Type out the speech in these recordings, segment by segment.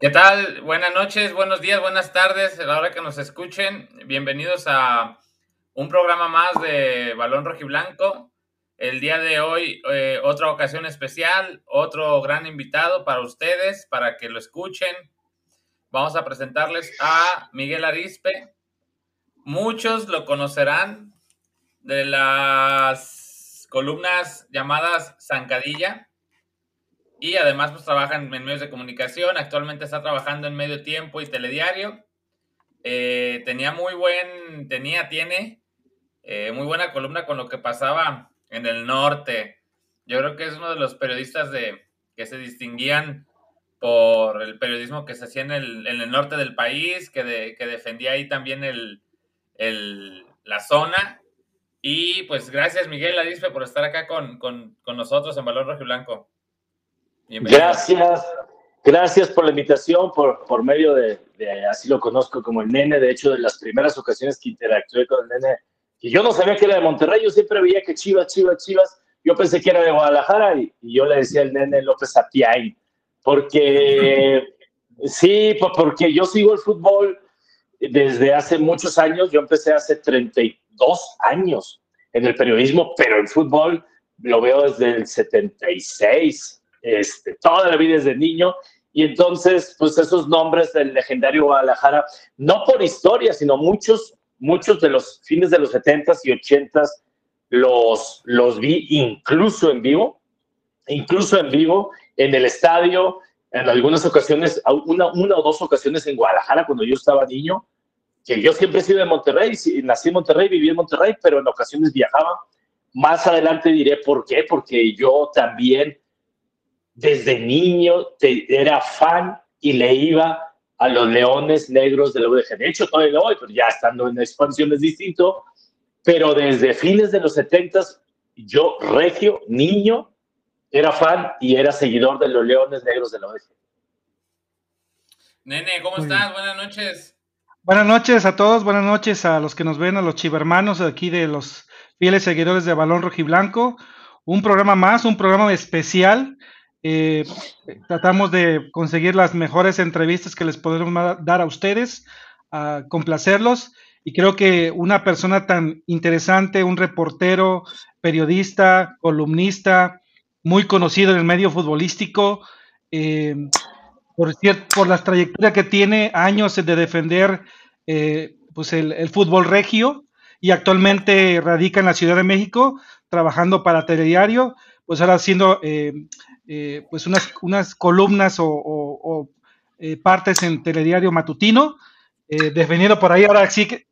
¿Qué tal? Buenas noches, buenos días, buenas tardes, a la hora que nos escuchen. Bienvenidos a un programa más de Balón Rojiblanco. El día de hoy, eh, otra ocasión especial, otro gran invitado para ustedes, para que lo escuchen. Vamos a presentarles a Miguel Arispe. Muchos lo conocerán de las columnas llamadas Zancadilla y además pues trabaja en, medios de comunicación, actualmente está trabajando en Medio Tiempo y Telediario. Eh, tenía muy buen, tenía, tiene eh, muy buena columna con lo que pasaba en el norte. Yo creo que es uno de los periodistas de, que se distinguían por el periodismo que se hacía en el, en el norte del país, que, que defendía ahí también el, el, la zona. Y pues gracias Miguel Arispe por estar acá con, con, con nosotros en Valor Rojo y Gracias, gracias por la invitación, por, por medio de, así lo conozco como el nene, de hecho de las primeras ocasiones que interactué con el nene, que yo no sabía que era de Monterrey, yo siempre veía que Chivas, Chivas, Chivas, yo pensé que era de Guadalajara y, yo le decía al nene López Apiay, porque sí, porque yo sigo el fútbol desde hace muchos años, yo empecé hace 32 años en el periodismo, pero el fútbol lo veo desde el 76 este, toda la vida desde niño. Y entonces, pues esos nombres del legendario Guadalajara, no por historia, sino muchos, muchos de los fines de los 70s y 80s los, los vi incluso en vivo, incluso en vivo, en el estadio, en algunas ocasiones, una, una o dos ocasiones en Guadalajara cuando yo estaba niño, que yo siempre he sido de Monterrey, nací en Monterrey, viví en Monterrey, pero en ocasiones viajaba. Más adelante diré por qué, porque yo también desde niño era fan y le iba a los Leones Negros de la UDG. De hecho, todavía lo voy, pero ya estando en expansión es distinto. Pero desde fines de los 70 yo, regio, niño, era fan y era seguidor de los Leones Negros de la UDG. Nene, ¿cómo estás? Buenas noches. Buenas noches a todos, buenas noches a los que nos ven, a los chivermanos aquí de los fieles seguidores de Balón Rojiblanco. Un programa más, un programa especial eh, tratamos de conseguir las mejores entrevistas que les podemos dar a ustedes, a complacerlos. Y creo que una persona tan interesante, un reportero, periodista, columnista, muy conocido en el medio futbolístico, eh, por, por la trayectoria que tiene, años de defender eh, pues el, fútbol regio y actualmente radica en la Ciudad de México, trabajando para Telediario, pues ahora haciendo eh, pues unas, unas columnas o, eh, partes en telediario matutino, eh, defendiendo por ahí, ahora sí que,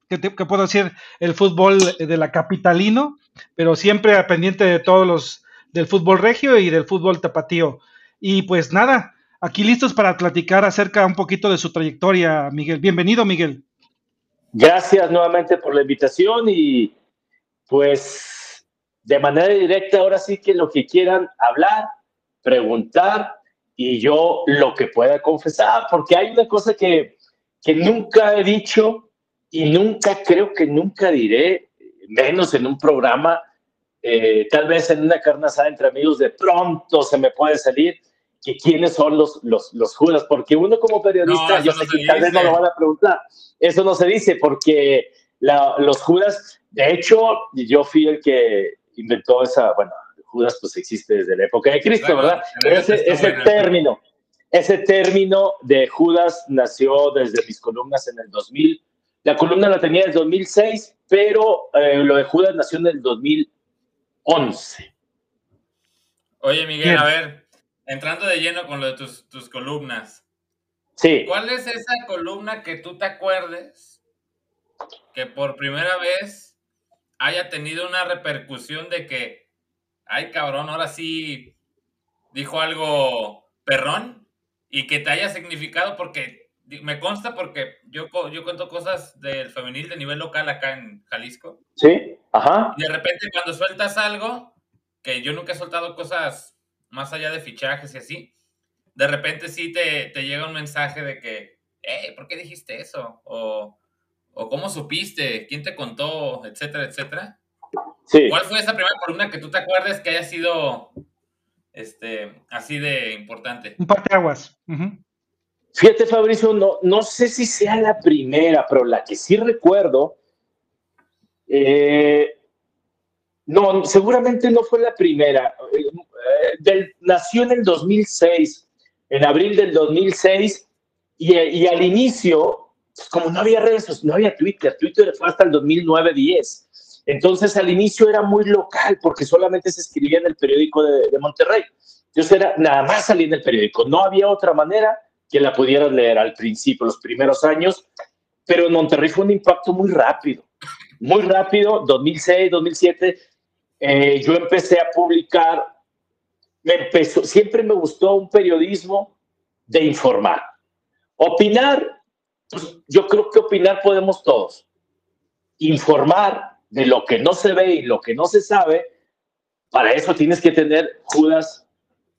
puedo decir el fútbol de la capitalino, pero siempre pendiente de todos los del fútbol regio y del fútbol tapatío. Y pues nada, aquí listos para platicar acerca un poquito de su trayectoria, Miguel. Bienvenido, Miguel. Gracias nuevamente por la invitación y pues de manera directa, ahora sí que lo que quieran hablar, preguntar y yo lo que pueda confesar, porque hay una cosa que, que nunca he dicho y nunca creo que nunca diré, menos en un programa, eh, tal vez en una carne asada entre amigos, de pronto se me puede salir que quiénes son los, los, los Judas, porque uno como periodista, yo sé que tal vez no lo van a preguntar, eso no se dice, porque los Judas, de hecho, yo fui el que inventó esa, bueno, Judas pues existe desde la época de Cristo, ¿verdad? ese, ese término, ese término de Judas nació desde mis columnas en el 2000. La columna la tenía en el 2006, pero eh, lo de Judas nació en el 2011. Oye, Miguel, a ver, entrando de lleno con lo de tus, tus columnas. Sí. ¿Cuál es esa columna que tú te acuerdes que por primera vez haya tenido una repercusión de que ay cabrón, ahora sí dijo algo perrón y que te haya significado porque me consta porque yo, yo cuento cosas del femenil de nivel local acá en Jalisco. Sí, ajá. Y de repente cuando sueltas algo, que yo nunca he soltado cosas más allá de fichajes y así, de repente sí te, te llega un mensaje de que, hey, ¿por qué dijiste eso? O, o ¿cómo supiste? ¿Quién te contó? Etcétera, etcétera. ¿Cuál fue esa primera columna que tú te acuerdes que haya sido este, así de importante? Un parteaguas. aguas Fíjate, Fabricio, no, no sé si sea la primera, pero la que sí recuerdo, eh, no, seguramente no fue la primera. Eh, nació en el 2006, en abril del 2006, y, al inicio, pues, como no había redes, no había Twitter, Twitter fue hasta el 2009-10. Entonces al inicio era muy local porque solamente se escribía en el periódico de, de Monterrey. Entonces era nada más salir en el periódico, no había otra manera que la pudieras leer al principio, los primeros años, pero en Monterrey fue un impacto muy rápido, muy rápido, 2006, 2007, eh, yo empecé a publicar, me empezó, siempre me gustó un periodismo de informar. Opinar, pues, yo creo que opinar podemos todos. Informar de lo que no se ve y lo que no se sabe, para eso tienes que tener judas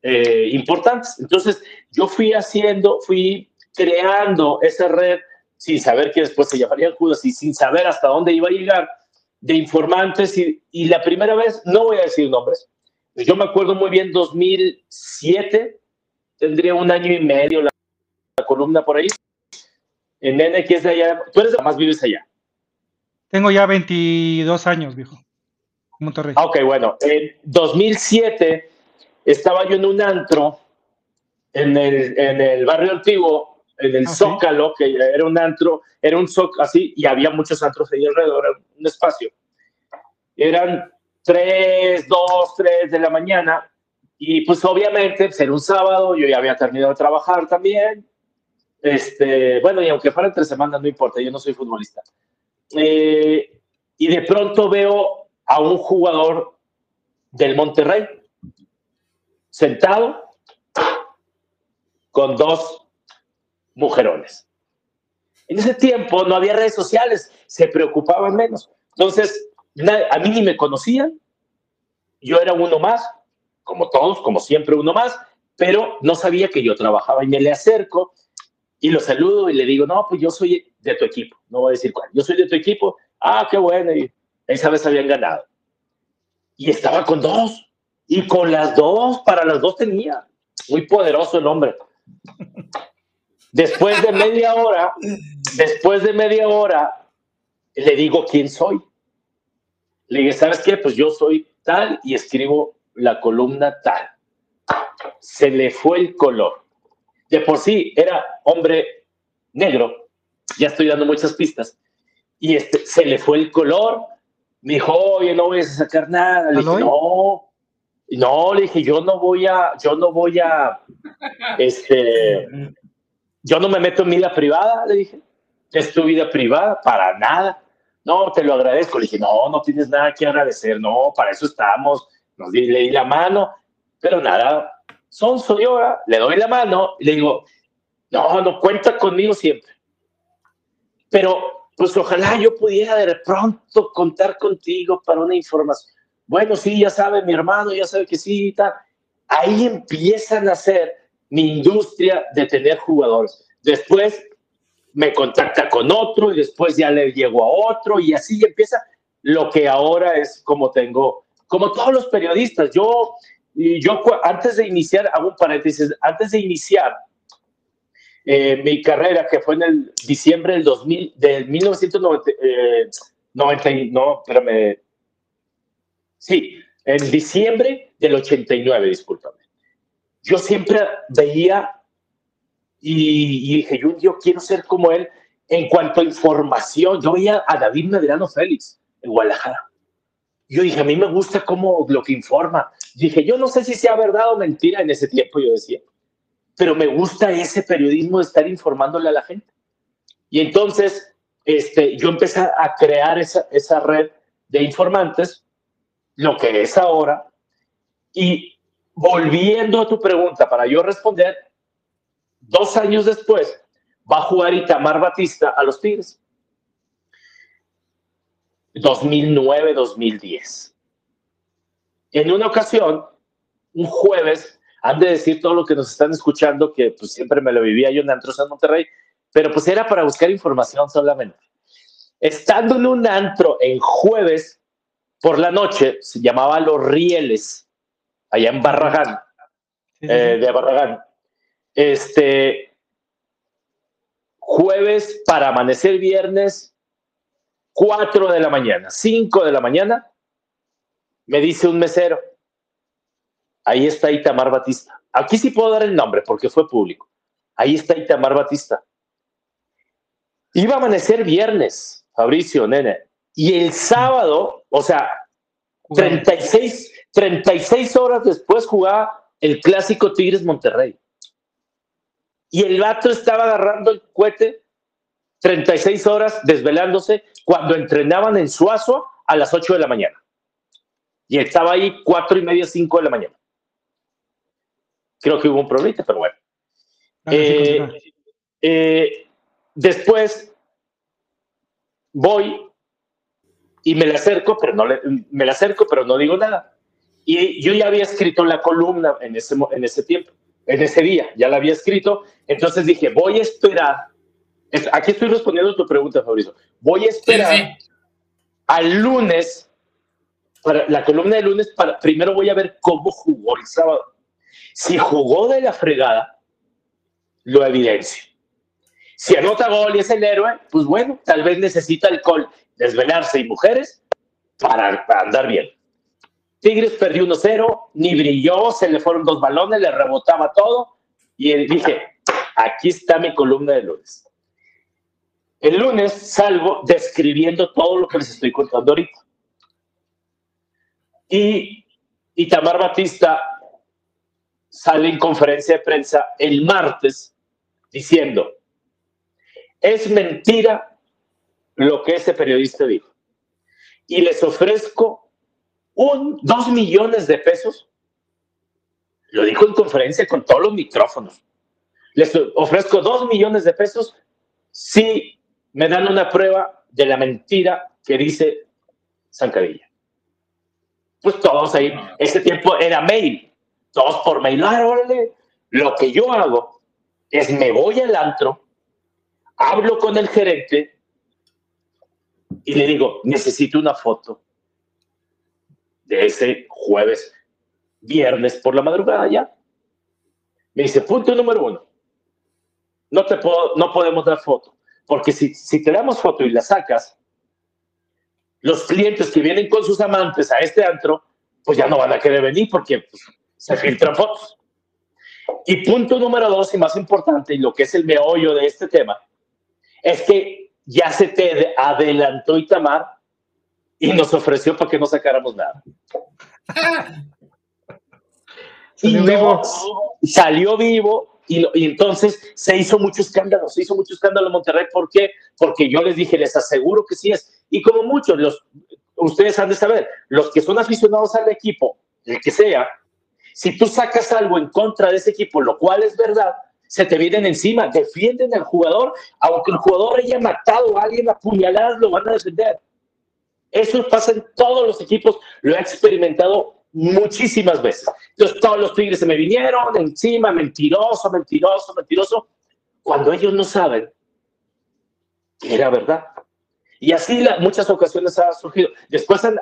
eh, importantes. Entonces, yo fui haciendo, fui creando esa red sin saber que después se llamarían Judas y sin saber hasta dónde iba a llegar de informantes. Y, y la primera vez, no voy a decir nombres, yo me acuerdo muy bien, 2007, tendría un año y medio la, columna por ahí. En Nene, que es de allá, tú eres de más vives allá. Tengo ya 22 años, viejo. Monterrey. Ah, ok, bueno, en 2007 estaba yo en un antro en el, en el barrio antiguo, en el ah, Zócalo, que era un antro, era un zócalo así, y había muchos antros ahí alrededor, un espacio. Eran 3, 2, 3 de la mañana, y pues obviamente, pues, un sábado, yo ya había terminado de trabajar también. Este, bueno, y aunque fuera entre semanas, no importa, yo no soy futbolista. Eh, y de pronto veo a un jugador del Monterrey sentado con dos mujerones. En ese tiempo no había redes sociales, se preocupaban menos. Entonces, a mí ni me conocían, yo era uno más, como todos, como siempre uno más, pero no sabía que yo trabajaba y me le acerco y lo saludo y le digo, no, pues yo soy de tu equipo, no voy a decir cuál, yo soy de tu equipo, ah, qué bueno, y esa vez habían ganado. Y estaba con dos, y con las dos, para las dos tenía. Muy poderoso el hombre. Después de media hora, después de media hora, le digo quién soy. Le dije, ¿sabes qué? Pues yo soy tal y escribo la columna tal. Se le fue el color. De por sí era hombre negro, ya estoy dando muchas pistas, y este, se le fue el color. Me dijo, oye, no voy a sacar nada. Le dije, no, no, le dije, yo no voy a, yo no voy a, este, yo no me meto en vida privada, le dije. Es tu vida privada, para nada. No, te lo agradezco. Le dije, no, no tienes nada que agradecer, no, para eso estamos. Nos di, le di la mano, pero nada, son soy yo, le doy la mano y le digo, no, no cuenta conmigo siempre. Pero, pues ojalá yo pudiera de pronto contar contigo para una información bueno, sí, ya sabe mi hermano, ya sabe que sí, tal. Ahí empiezan a hacer mi industria de tener jugadores. Después me contacta con otro y después ya le llego a otro y así empieza lo que ahora es como tengo, como todos los periodistas. Yo, yo antes de iniciar, hago un paréntesis, antes de iniciar eh, mi carrera, que fue en el diciembre del 2000, del 1990, eh, no, espérame, Sí, en diciembre del 89, discúlpame. Yo siempre veía y, dije, yo, yo quiero ser como él en cuanto a información. Yo veía a David Medrano Félix en Guadalajara. Yo dije, a mí me gusta cómo lo que informa. Dije, yo no sé si sea verdad o mentira en ese tiempo, yo decía, pero me gusta ese periodismo de estar informándole a la gente. Y entonces, este, yo empecé a crear esa, esa red de informantes lo que es ahora. Y volviendo a tu pregunta, para yo responder, dos años después va a jugar Itamar Batista a los Tigres. 2009-2010. En una ocasión, un jueves, han de decir todo lo que nos están escuchando, que pues siempre me lo vivía yo en Antros en Monterrey, pero pues era para buscar información solamente. Estando en un antro en jueves, por la noche, se llamaba Los Rieles, allá en Barragán, eh, de Barragán. Este, jueves para amanecer viernes, 4 de la mañana, 5 de la mañana, me dice un mesero, ahí está Itamar Batista. Aquí sí puedo dar el nombre porque fue público. Ahí está Itamar Batista. Iba a amanecer viernes, Fabricio, nene. Y el sábado, o sea, 36, 36 horas después jugaba el clásico Tigres Monterrey. Y el vato estaba agarrando el cohete 36 horas desvelándose cuando entrenaban en Suazo a las 8 de la mañana. Y estaba ahí cuatro y media, 5 de la mañana. Creo que hubo un problema, pero bueno. Ah, eh, eh, después voy y me le acerco, pero no le, me le acerco, pero no digo nada. Y yo ya había escrito la columna en ese, en ese tiempo, en ese día, ya la había escrito. Entonces dije, voy a esperar. Aquí estoy respondiendo a tu pregunta, Fabrizio. Voy a esperar al lunes, para la columna de lunes, para, primero voy a ver cómo jugó el sábado. Si jugó de la fregada, lo evidencio. Si anota gol y es el héroe, pues bueno, tal vez necesita alcohol, desvelarse y mujeres para, andar bien. Tigres perdió 1-0, ni brilló, se le fueron dos balones, le rebotaba todo y él dije, aquí está mi columna de lunes. El lunes salgo describiendo todo lo que les estoy contando ahorita. Y Itamar Batista sale en conferencia de prensa el martes diciendo, es mentira lo que ese periodista dijo. Y les ofrezco un, dos millones de pesos. Lo dijo en conferencia con todos los micrófonos. Les ofrezco dos millones de pesos si me dan una prueba de la mentira que dice Zancadilla. Pues todos ahí, ese tiempo era mail, todos por mail. Ah, lo que yo hago es me voy al antro, hablo con el gerente y le digo, necesito una foto de ese jueves, viernes por la madrugada ya. Me dice, punto número uno, no, te puedo, no podemos dar foto, porque si, si te damos foto y la sacas, los clientes que vienen con sus amantes a este antro, pues ya no van a querer venir porque pues, se filtran fotos. Y punto número dos, y más importante, y lo que es el meollo de este tema, es que ya se te adelantó Itamar y nos ofreció para que no sacáramos nada. y no, salió vivo y, y, entonces se hizo mucho escándalo, se hizo mucho escándalo en Monterrey. ¿Por qué? Porque yo les dije, les aseguro que sí es. Y como muchos, los, ustedes han de saber, los que son aficionados al equipo, el que sea, si tú sacas algo en contra de ese equipo, lo cual es verdad, se te vienen encima, defienden al jugador, aunque el jugador haya matado a alguien a puñaladas, lo van a defender. Eso pasa en todos los equipos, lo he experimentado muchísimas veces. Entonces todos los Tigres se me vinieron encima, mentiroso, mentiroso, mentiroso, cuando ellos no saben que era verdad. Y así la, muchas ocasiones ha surgido. Después ha,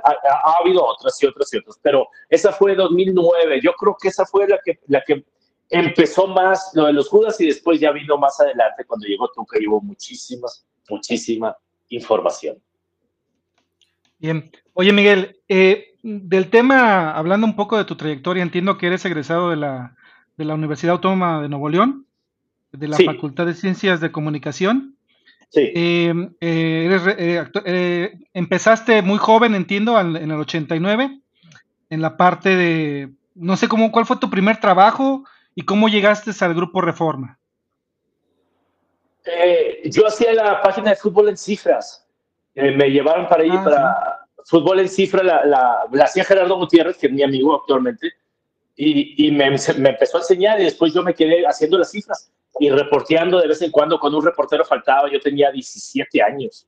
habido otras y otras y otras, pero esa fue 2009. Yo creo que esa fue la que, la que empezó más lo de los Judas y después ya vino más adelante cuando llegó Tuca y hubo muchísimas, muchísima información. Bien. Oye, Miguel, eh, del tema, hablando un poco de tu trayectoria, entiendo que eres egresado de la, de la Universidad Autónoma de Nuevo León, de la Facultad de Ciencias de Comunicación. Sí. Eh, eh, empezaste muy joven, entiendo, en el 89, en la parte de, no sé cómo, cuál fue tu primer trabajo, ¿Y cómo llegaste al grupo Reforma? Eh, yo hacía la página de fútbol en cifras. Eh, me llevaron para ir ah, para fútbol en cifras, la, la, hacía Gerardo Gutiérrez, que es mi amigo actualmente, y, me, empezó a enseñar y después yo me quedé haciendo las cifras y reporteando de vez en cuando con un reportero faltaba. Yo tenía 17 años.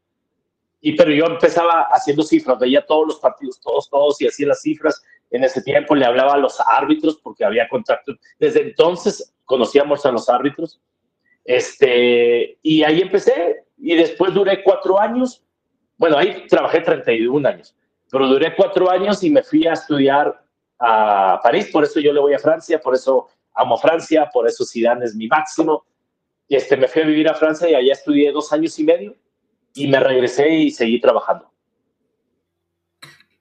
Y, pero yo empezaba haciendo cifras, veía todos los partidos, todos, todos, y hacía las cifras en ese tiempo le hablaba a los árbitros porque había contacto. Desde entonces conocíamos a los árbitros. Este, y ahí empecé y después duré cuatro años. Bueno, ahí trabajé 31 años, pero duré cuatro años y me fui a estudiar a París. Por eso yo le voy a Francia, por eso amo Francia, por eso Zidane es mi máximo. este, me fui a vivir a Francia y allá estudié dos años y medio y me regresé y seguí trabajando.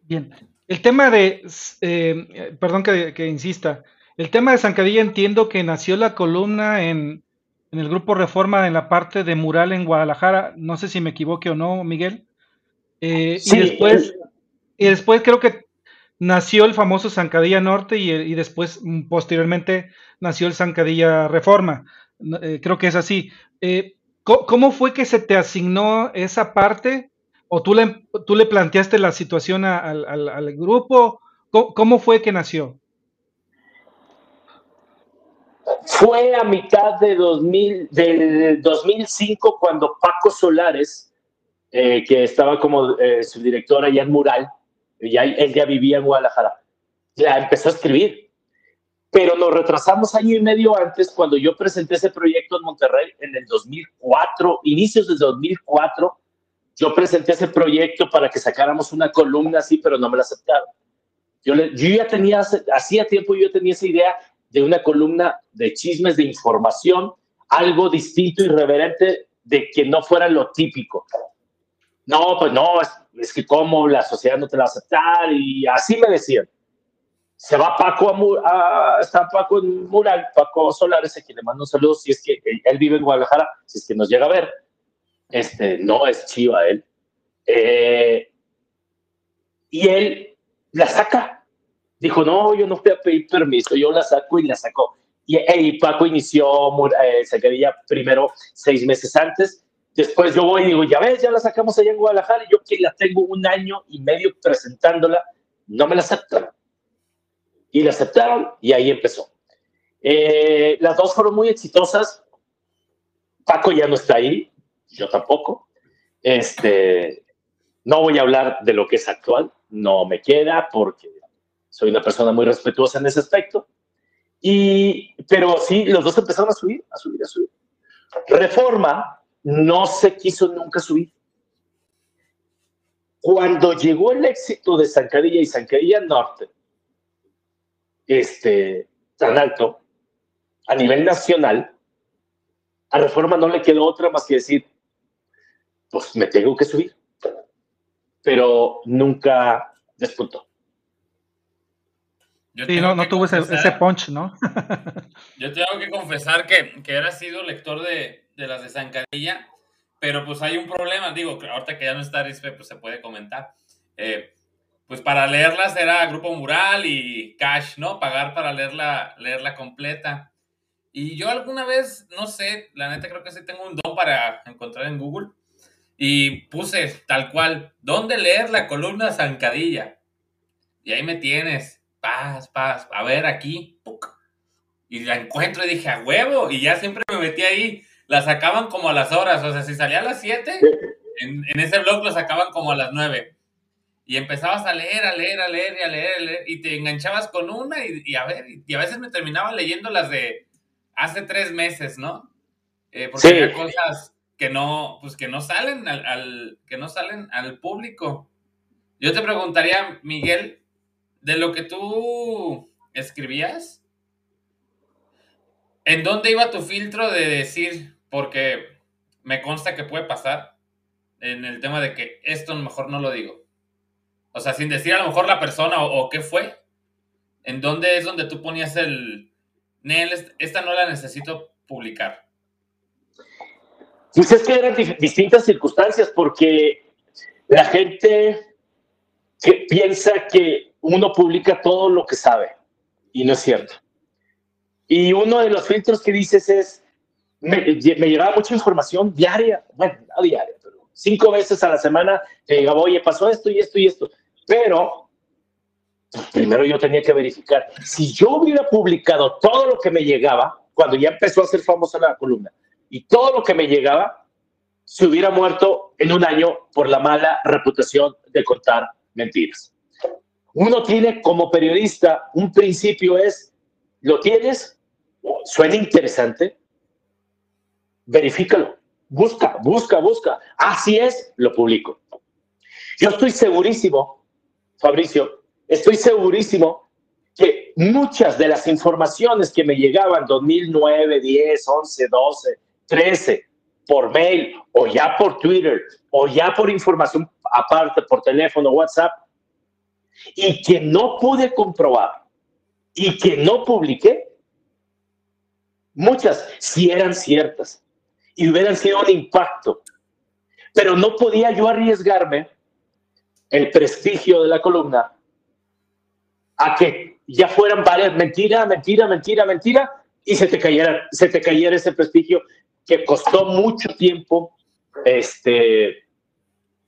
Bien, el tema de, eh, perdón que, insista, el tema de Zancadilla entiendo que nació la columna en, el grupo Reforma en la parte de mural en Guadalajara, no sé si me equivoque o no, Miguel. Eh, y después, y después creo que nació el famoso Zancadilla Norte y, después, mm, posteriormente, nació el Zancadilla Reforma. Eh, creo que es así. Eh, ¿Cómo fue que se te asignó esa parte? ¿O tú le, tú le planteaste la situación al, grupo? ¿Cómo, fue que nació? Fue a mitad de, 2000, del 2005 cuando Paco Solares, eh, que estaba como subdirector allá en Mural, ya, él ya vivía en Guadalajara, la empezó a escribir. Pero nos retrasamos año y medio antes cuando yo presenté ese proyecto en Monterrey en el 2004, inicios del 2004. Yo presenté ese proyecto para que sacáramos una columna así, pero no me la aceptaron. Yo, yo ya tenía, hacía tiempo yo tenía esa idea de una columna de chismes, de información, algo distinto, irreverente, de que no fuera lo típico. No, pues no, es que cómo la sociedad no te la va a aceptar y así me decían. Se va Paco a, está Paco en Mural, Paco Solares, a quien le mando un saludo, si es que él, vive en Guadalajara, si es que nos llega a ver. Este, no es chiva él. Eh, y él la saca. Dijo, no, yo no voy a pedir permiso, yo la saco y la sacó. Y, Paco inició eh, Zacarías primero seis meses antes Después yo voy y digo, ya ves, ya la sacamos allá en Guadalajara. Y yo que la tengo un año y medio presentándola, no me la aceptaron. Y la aceptaron y ahí empezó. Eh, las dos fueron muy exitosas. Paco ya no está ahí, yo tampoco. Este, no voy a hablar de lo que es actual, no me queda porque soy una persona muy respetuosa en ese aspecto. Y, pero sí, los dos empezaron a subir, a subir, a subir. Reforma no se quiso nunca subir. Cuando llegó el éxito de Zancadilla y Zancadilla Norte, este, tan alto, a nivel nacional, a Reforma no le quedó otra más que decir, pues me tengo que subir. Pero nunca despuntó. Sí, no, no tuvo ese, punch, ¿no? yo tengo que confesar que, que era sido lector de, de las de Zancadilla, pero pues hay un problema, digo, ahorita que ya no está Rispe, pues se puede comentar. Eh, pues para leerlas era Grupo Mural y Cash, ¿no? Pagar para leerla, leerla completa. Y yo alguna vez, no sé, la neta creo que sí tengo un don para encontrar en Google. Y puse tal cual, ¿dónde leer la columna Zancadilla? Y ahí me tienes, paz, paz, a ver aquí. Y la encuentro y dije, a huevo. Y ya siempre me metí ahí la sacaban como a las horas, o sea, si salía a las 7, en, ese blog lo sacaban como a las 9. Y empezabas a leer, a leer, a leer y a leer, a leer y te enganchabas con una y, a ver, y a veces me terminaba leyendo las de hace tres meses, ¿no? Eh, porque hay cosas que no, pues que no salen al, que no salen al público. Yo te preguntaría, Miguel, de lo que tú escribías, ¿en dónde iba tu filtro de decir, porque me consta que puede pasar en el tema de que esto mejor no lo digo. O sea, sin decir a lo mejor la persona o, qué fue, en dónde es donde tú ponías el, Nel, esta no la necesito publicar. Pues es que eran distintas circunstancias porque la gente que piensa que uno publica todo lo que sabe y no es cierto. Y uno de los filtros que dices es, me, llegaba mucha información diaria, bueno, no diaria, pero cinco veces a la semana te llegaba, oye, pasó esto y esto y esto. Pero primero yo tenía que verificar. Si yo hubiera publicado todo lo que me llegaba, cuando ya empezó a ser famosa la columna, y todo lo que me llegaba, se hubiera muerto en un año por la mala reputación de contar mentiras. Uno tiene como periodista un principio es, lo tienes, suena interesante, verifícalo, busca, busca, busca. Así es, lo publico. Yo estoy segurísimo, Fabricio, estoy segurísimo que muchas de las informaciones que me llegaban 2009, 10, 11, 12, 13, por mail o ya por Twitter o ya por información aparte, por teléfono, WhatsApp, y que no pude comprobar y que no publiqué, muchas sí eran ciertas y hubieran sido un impacto, pero no podía yo arriesgarme el prestigio de la columna a que ya fueran varias mentira, mentira, mentira, mentira y se te cayera, se te cayera ese prestigio que costó mucho tiempo este,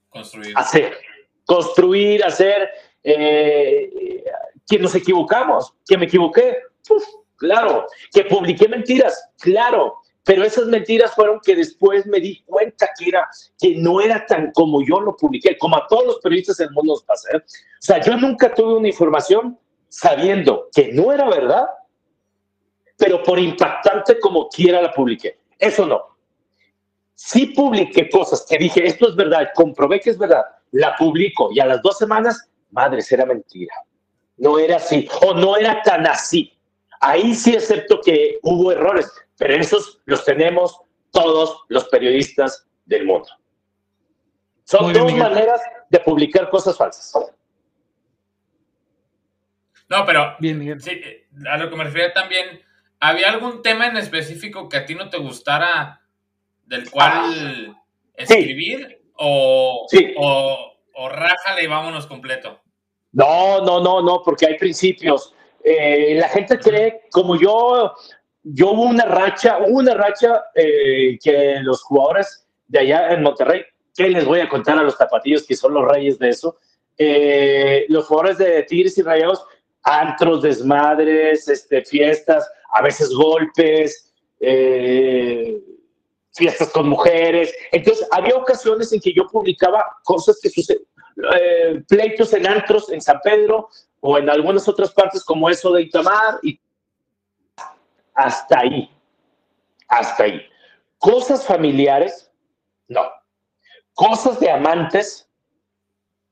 construir. hacer, construir, hacer, eh, que nos equivocamos, que me equivoqué, claro, que publiqué mentiras, claro, pero esas mentiras fueron que después me di cuenta que era que no era tan como yo lo publiqué, como a todos los periodistas del mundo nos pasa. ¿eh? O sea, yo nunca tuve una información sabiendo que no era verdad, pero por impactante como quiera la publiqué. Eso no. Sí publiqué cosas que dije, esto es verdad, comprobé que es verdad, la publico y a las dos semanas, madre, era mentira. No era así, o no era tan así. Ahí sí acepto que hubo errores, pero esos los tenemos todos los periodistas del mundo. Son dos maneras de publicar cosas falsas. No, pero Sí, a lo que me refiero también, ¿había algún tema en específico que a ti no te gustara del cual ah, escribir? O, o, o rájale y vámonos completo. No, no, no, no, porque hay principios. Eh, la gente cree, como yo, yo hubo una racha, una racha eh, que los jugadores de allá en Monterrey, que les voy a contar a los tapatillos que son los reyes de eso, eh, los jugadores de Tigres y Rayados antros, desmadres, este, fiestas, a veces golpes, eh, fiestas con mujeres. Entonces, había ocasiones en que yo publicaba cosas que suceden, eh, pleitos en antros en San Pedro o en algunas otras partes como eso de Itamar y hasta ahí, hasta ahí. Cosas familiares, no. Cosas de amantes,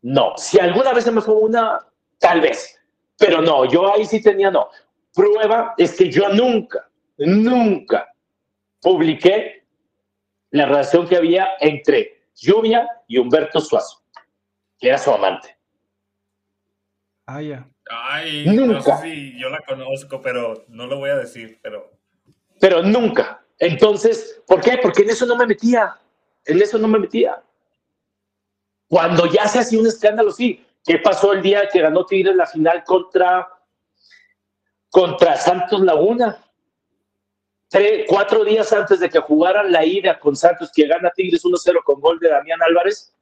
no. Si alguna vez se me fue una, tal vez pero no, yo ahí sí tenía no. Prueba es que yo nunca, nunca publiqué la relación que había entre Lluvia y Humberto Suazo, que era su amante. Ah, ya. Ay, nunca. no sé si yo la conozco, pero no lo voy a decir, pero. Pero nunca. Entonces, ¿por qué? Porque en eso no me metía. En eso no me metía. Cuando ya se hacía un escándalo, sí. ¿Qué pasó el día que ganó Tigres la final contra, contra Santos Laguna? Tres, cuatro días antes de que jugaran la ida con Santos, que gana Tigres 1-0 con gol de Damián Álvarez,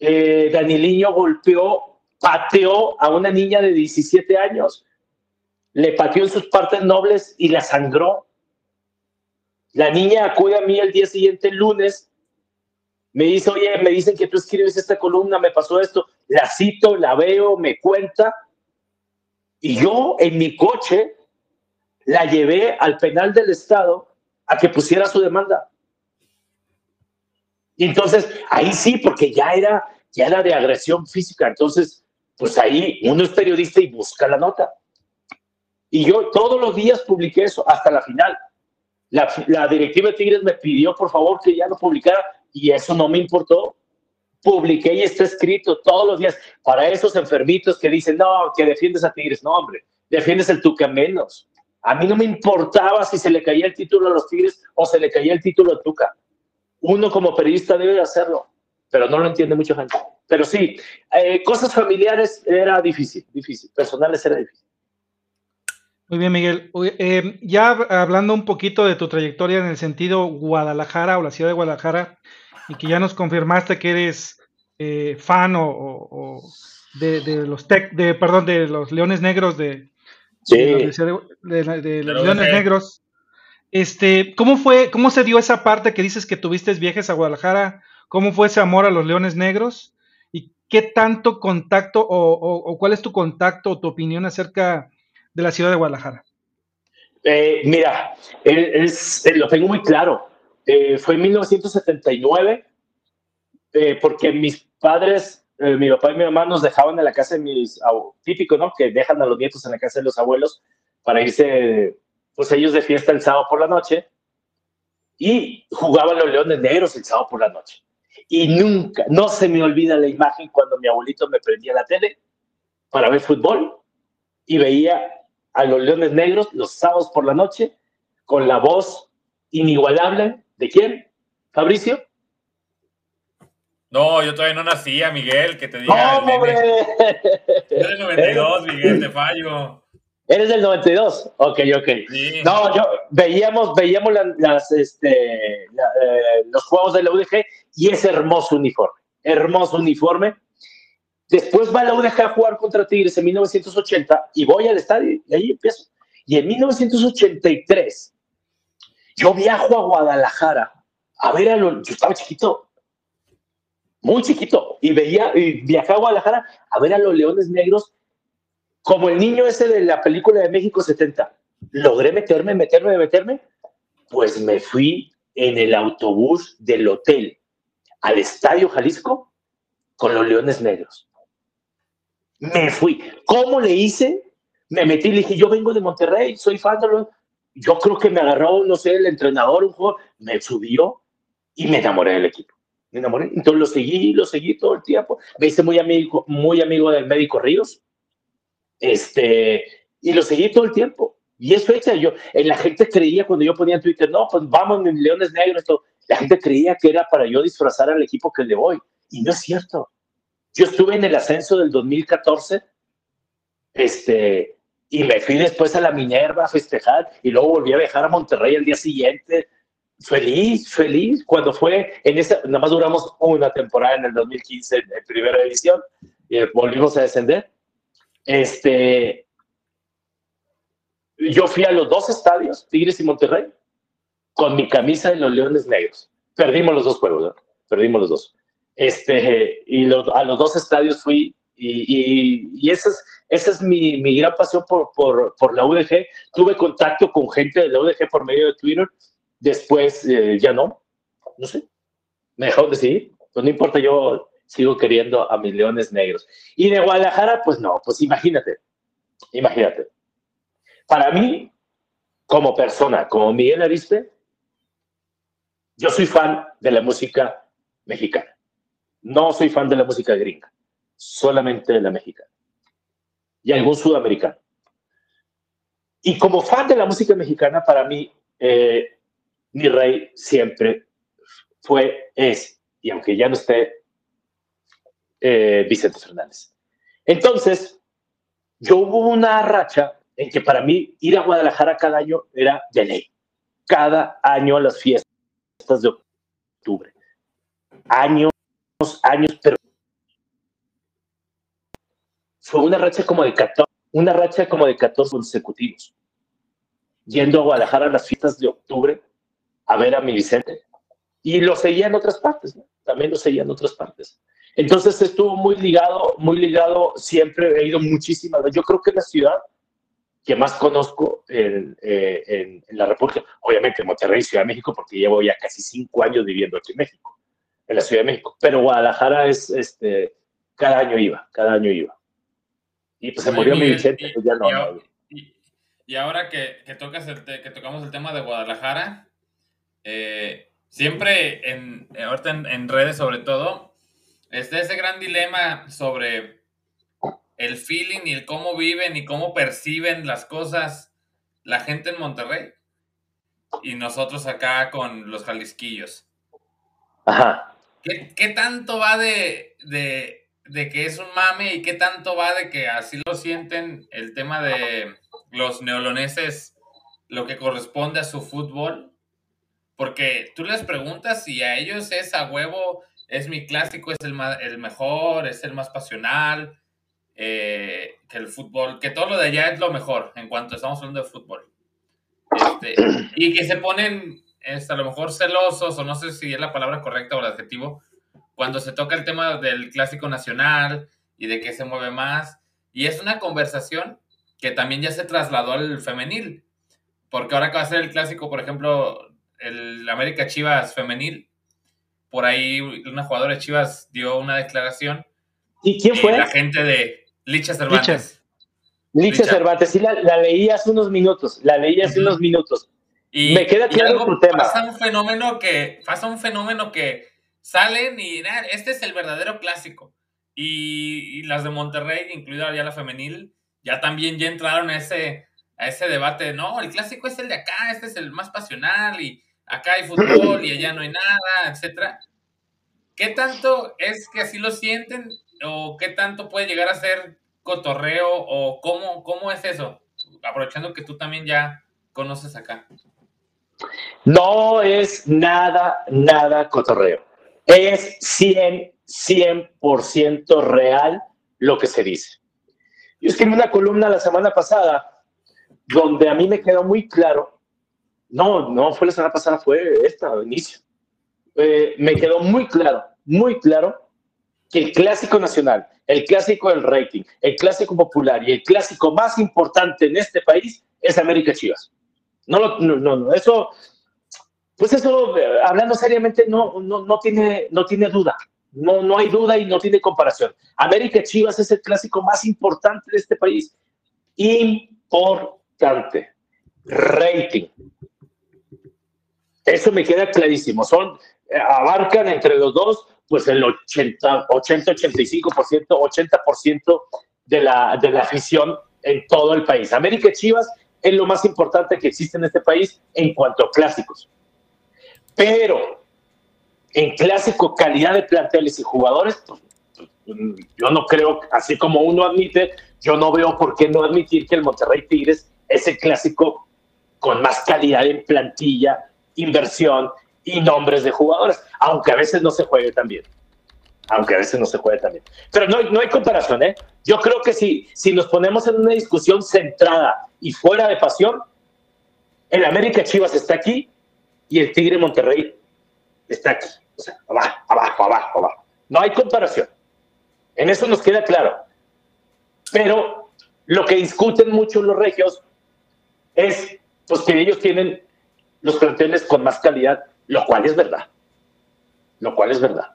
eh, Daniliño golpeó, pateó a una niña de 17 años, le pateó en sus partes nobles y la sangró. La niña acude a mí el día siguiente, el lunes, me dice, oye, me dicen que tú escribes esta columna, me pasó esto, la cito, la veo, me cuenta, y yo en mi coche la llevé al penal del Estado a que pusiera su demanda. Y entonces, ahí sí, porque ya era, ya era de agresión física, entonces, pues ahí uno es periodista y busca la nota. Y yo todos los días publiqué eso hasta la final. La, directiva de Tigres me pidió, por favor, que ya lo publicara y eso no me importó. Publiqué y está escrito todos los días para esos enfermitos que dicen, no, que defiendes a Tigres. No, hombre, defiendes el Tuca menos. A mí no me importaba si se le caía el título a los Tigres o se le caía el título a Tuca. Uno como periodista debe hacerlo, pero no lo entiende mucha gente. Pero sí, eh, cosas familiares era difícil, difícil, personales era difícil. Muy bien, Miguel. Eh, ya hablando un poquito de tu trayectoria en el sentido Guadalajara o la ciudad de Guadalajara, y que ya nos confirmaste que eres eh, fan o, de, los tech, de perdón, de los Leones Negros de, de, los Leones Negros. Este, ¿cómo fue, cómo se dio esa parte que dices que tuviste viajes a Guadalajara? ¿Cómo fue ese amor a los Leones Negros? ¿Y qué tanto contacto o, o cuál es tu contacto o tu opinión acerca de la ciudad de Guadalajara? Eh, mira, es, lo tengo muy claro. Eh, fue en 1979, eh, porque mis padres, mi papá y mi mamá nos dejaban en la casa de mis, típico, ¿no? Que dejan a los nietos en la casa de los abuelos para irse, pues ellos de fiesta el sábado por la noche. y jugaba los Leones Negros el sábado por la noche. Y nunca, no se me olvida la imagen cuando mi abuelito me prendía la tele para ver fútbol y veía a los Leones Negros los sábados por la noche con la voz inigualable de quién? Fabricio. No, yo todavía no nacía, Miguel, que te diga. ¡No, hombre! Eres 92, Miguel, te fallo. Eres del 92. Ok, ok. No, yo veíamos, veíamos las, este, eh, los juegos de la UDG y ese hermoso uniforme. Hermoso uniforme. Después va la UDG a jugar contra Tigres en 1980 y voy al estadio y ahí empiezo. Y en 1983 yo viajo a Guadalajara a ver a los. Yo estaba chiquito, muy chiquito, y veía, y viajaba a Guadalajara a ver a los Leones Negros como el niño ese de la película de México 70. Logré meterme, meterme, meterme, pues me fui en el autobús del hotel al Estadio Jalisco con los Leones Negros. Me fui. ¿Cómo le hice? Me metí y le dije, yo vengo de Monterrey, soy fan de los... Yo creo que me agarró, no sé, el entrenador, un juego, me subió y me enamoré del equipo me enamoré. Entonces lo seguí, lo seguí todo el tiempo. Me hice muy amigo, muy amigo del médico Ríos. Este, y lo seguí todo el tiempo. Y eso hecha yo, en la gente creía cuando yo ponía en Twitter, no, pues vamos, Leones Negros, todo. la gente creía que era para yo disfrazar al equipo que le voy. Y no es cierto. Yo estuve en el ascenso del 2014, este, y me fui después a la Minerva a festejar, y luego volví a viajar a Monterrey el día siguiente, feliz, feliz. Cuando fue en esa, nada más duramos una temporada en el 2015 en, primera edición y volvimos a descender. Este, yo fui a los dos estadios, Tigres y Monterrey, con mi camisa de los Leones Negros. Perdimos los dos juegos, perdimos los dos. Este, y a los dos estadios fui y, esa es, esa es mi, gran pasión por, por, por, la UDG. Tuve contacto con gente de la UDG por medio de Twitter Después eh, ya no, no sé, me dejó de seguir. Pues no importa, yo sigo queriendo a mis leones negros. Y de Guadalajara, pues no, pues imagínate, imagínate. Para mí, como persona, como Miguel Ariste, yo soy fan de la música mexicana. No soy fan de la música gringa, solamente de la mexicana. Y algún sudamericano. Y como fan de la música mexicana, para mí, eh, mi rey siempre fue, es, y aunque ya no esté, eh, Vicente Fernández. Entonces, yo hubo una racha en que para mí ir a Guadalajara cada año era de ley. Cada año a las fiestas de octubre. Años, años, pero fue una racha como de 14, una racha como de 14 consecutivos. Yendo a Guadalajara a las fiestas de octubre a ver a mi Vicente. Y lo seguía en otras partes, también lo seguía en otras partes. Entonces estuvo muy ligado, muy ligado, siempre he ido muchísimas Yo creo que la ciudad que más conozco en, eh, en, la República, obviamente Monterrey, Ciudad de México, porque llevo ya casi cinco años viviendo aquí en México, en la Ciudad de México. Pero Guadalajara es, este, cada año iba, cada año iba. Y pues se murió mi Vicente, pues ya no. Y, ahora que, que, tocas que tocamos el tema de Guadalajara, eh, siempre en, ahorita en, redes sobre todo, está ese gran dilema sobre el feeling y el cómo viven y cómo perciben las cosas la gente en Monterrey y nosotros acá con los jalisquillos. Ajá. ¿Qué, tanto va de, de, de, que es un mame y qué tanto va de que así lo sienten el tema de los neoloneses, lo que corresponde a su fútbol? Porque tú les preguntas si a ellos es a huevo, es mi clásico, es el, el mejor, es el más pasional, eh, que el fútbol, que todo lo de allá es lo mejor en cuanto estamos hablando de fútbol. Este, y que se ponen este, a lo mejor celosos, o no sé si es la palabra correcta o el adjetivo, cuando se toca el tema del clásico nacional y de qué se mueve más. Y es una conversación que también ya se trasladó al femenil, porque ahora que va a ser el clásico, por ejemplo, el América Chivas femenil, por ahí una jugadora de Chivas dio una declaración. ¿Y quién fue? La gente de Licha Cervantes. Licha, Cervantes, sí, la, leí hace unos minutos, la leí hace unos minutos. Y, Me queda claro tu tema. Pasa un fenómeno que, pasa un fenómeno que salen y este es el verdadero clásico. Y, las de Monterrey, incluida ya la femenil, ya también ya entraron a ese, a ese debate. No, el clásico es el de acá, este es el más pasional y acá hay fútbol y allá no hay nada, etcétera. ¿Qué tanto es que así lo sienten o qué tanto puede llegar a ser cotorreo o cómo, cómo es eso? Aprovechando que tú también ya conoces acá. No es nada, nada cotorreo. Es 100, 100% real lo que se dice. Yo escribí una columna la semana pasada donde a mí me quedó muy claro, no, no fue la semana pasada, fue esta, inicio. Eh, me quedó muy claro, muy claro que el clásico nacional, el clásico del rating, el clásico popular y el clásico más importante en este país es América Chivas. No, no, no, eso, pues eso, eh, hablando seriamente, no, no, no, tiene, no tiene duda. No, no hay duda y no tiene comparación. América Chivas es el clásico más importante de este país. Importante. Rating. Eso me queda clarísimo. Son, eh, abarcan entre los dos, pues el 80, 80 85%, 80% de la, de la afición en todo el país. América Chivas es lo más importante que existe en este país en cuanto a clásicos. Pero en clásico calidad de planteles y jugadores, pues, yo no creo, así como uno admite, yo no veo por qué no admitir que el Monterrey Tigres es el clásico con más calidad en plantilla, inversión y nombres de jugadores, aunque a veces no se juegue tan bien. Aunque a veces no se juegue tan bien. Pero no, no hay comparación, ¿eh? Yo creo que si, si nos ponemos en una discusión centrada y fuera de pasión, el América Chivas está aquí y el Tigre Monterrey está aquí. O sea, abajo, abajo, abajo, abajo. No hay comparación. En eso nos queda claro. Pero lo que discuten mucho los regios es pues, que ellos tienen los planteles con más calidad, lo cual es verdad. Lo cual es verdad.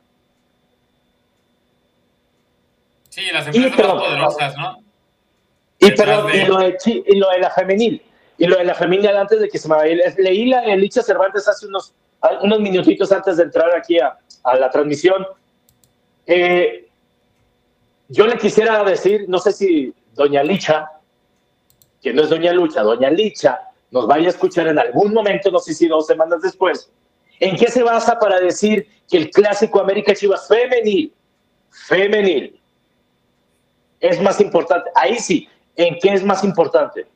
Sí, las empresas más poderosas, ¿no? Y, pero, y, lo de, y lo de la femenil, y lo de la femenil antes de que se me vaya. Leí la Elicha Cervantes hace unos, unos minutitos antes de entrar aquí a, a la transmisión. Eh, yo le quisiera decir, no sé si doña Licha, que no es doña Lucha, doña Licha, nos vaya a escuchar en algún momento, no sé si dos semanas después, ¿en qué se basa para decir que el clásico América Chivas femenil, femenil, es más importante? Ahí sí, ¿en qué es más importante?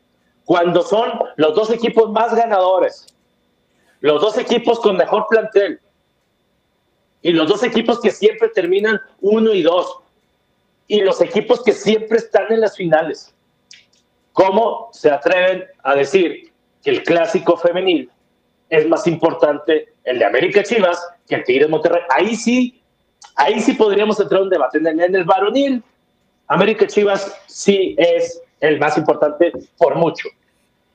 Cuando son los dos equipos más ganadores, los dos equipos con mejor plantel y los dos equipos que siempre terminan uno y dos y los equipos que siempre están en las finales. ¿Cómo se atreven a decir que el clásico femenil es más importante el de América Chivas que el Tigres Monterrey? Ahí sí, ahí sí podríamos entrar en un debate. En el varonil, América Chivas sí es el más importante por mucho.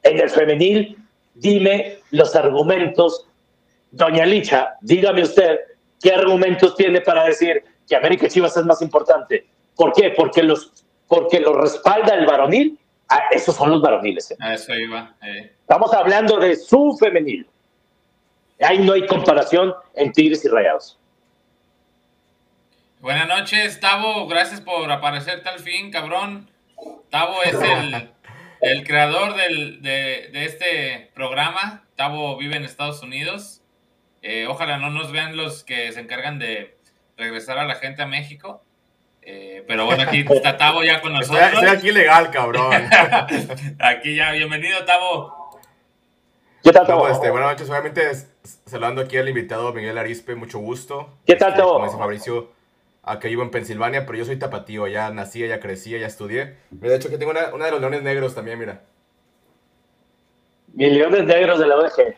En el femenil, dime los argumentos. Doña Licha, dígame usted qué argumentos tiene para decir que América Chivas es más importante. ¿Por qué? Porque los, porque lo respalda el varonil. Ah, esos son los varoniles. ¿eh? A eso iba. Eh. Estamos hablando de su femenil. Ahí no hay comparación en Tigres y Rayados. Buenas noches, Tavo. Gracias por aparecerte al fin, cabrón. Tavo es el, el creador del, de, de, este programa. Tavo vive en Estados Unidos. Eh, ojalá no nos vean los que se encargan de regresar a la gente a México. Eh, pero bueno, aquí está Tavo ya con nosotros. Estoy, aquí legal, cabrón. aquí ya, bienvenido, Tavo. ¿Qué tal, Tavo? Este, buenas noches, obviamente saludando aquí al invitado Miguel Arispe, mucho gusto. ¿Qué tal, este, Tavo? Como dice Fabricio, acá vivo en Pensilvania, pero yo soy tapatío, ya nací, ya crecí, ya estudié. De hecho, que tengo una, una de los leones negros también, mira. Mis leones negros de la OEG.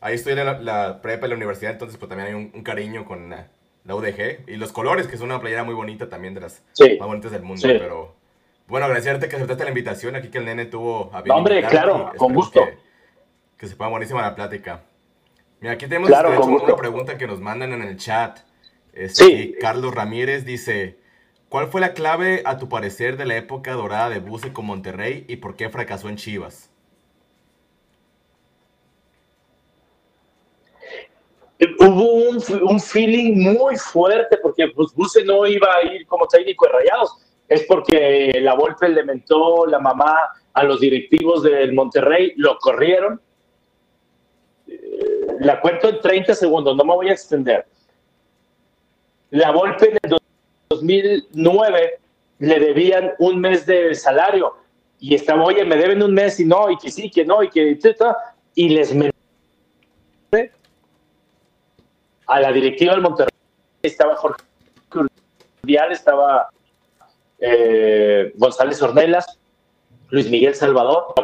Ahí estoy en la, la, prepa en la universidad, entonces pues también hay un, un cariño con la, la, UDG. Y los colores, que es una playera muy bonita también, de las sí. más bonitas del mundo. Sí. Pero bueno, agradecerte que aceptaste la invitación aquí que el nene tuvo a no, Hombre, claro, con gusto. Que, que, se ponga buenísima la plática. Mira, aquí tenemos claro, de hecho, una pregunta que nos mandan en el chat. Este, sí. Carlos Ramírez dice, ¿cuál fue la clave, a tu parecer, de la época dorada de Buse con Monterrey y por qué fracasó en Chivas? Un, feeling muy fuerte porque pues Buse no iba a ir como técnico de Rayados. Es porque la Volpe le mentó la mamá a los directivos del Monterrey, lo corrieron. Eh, la cuento en 30 segundos, no me voy a extender. La Volpe en el 2009 le debían un mes de salario y estaba, oye, me deben un mes y no, y que sí, que no, y que y les a la directiva del Monterrey estaba Jorge Urdial, estaba eh, González Ornelas, Luis Miguel Salvador,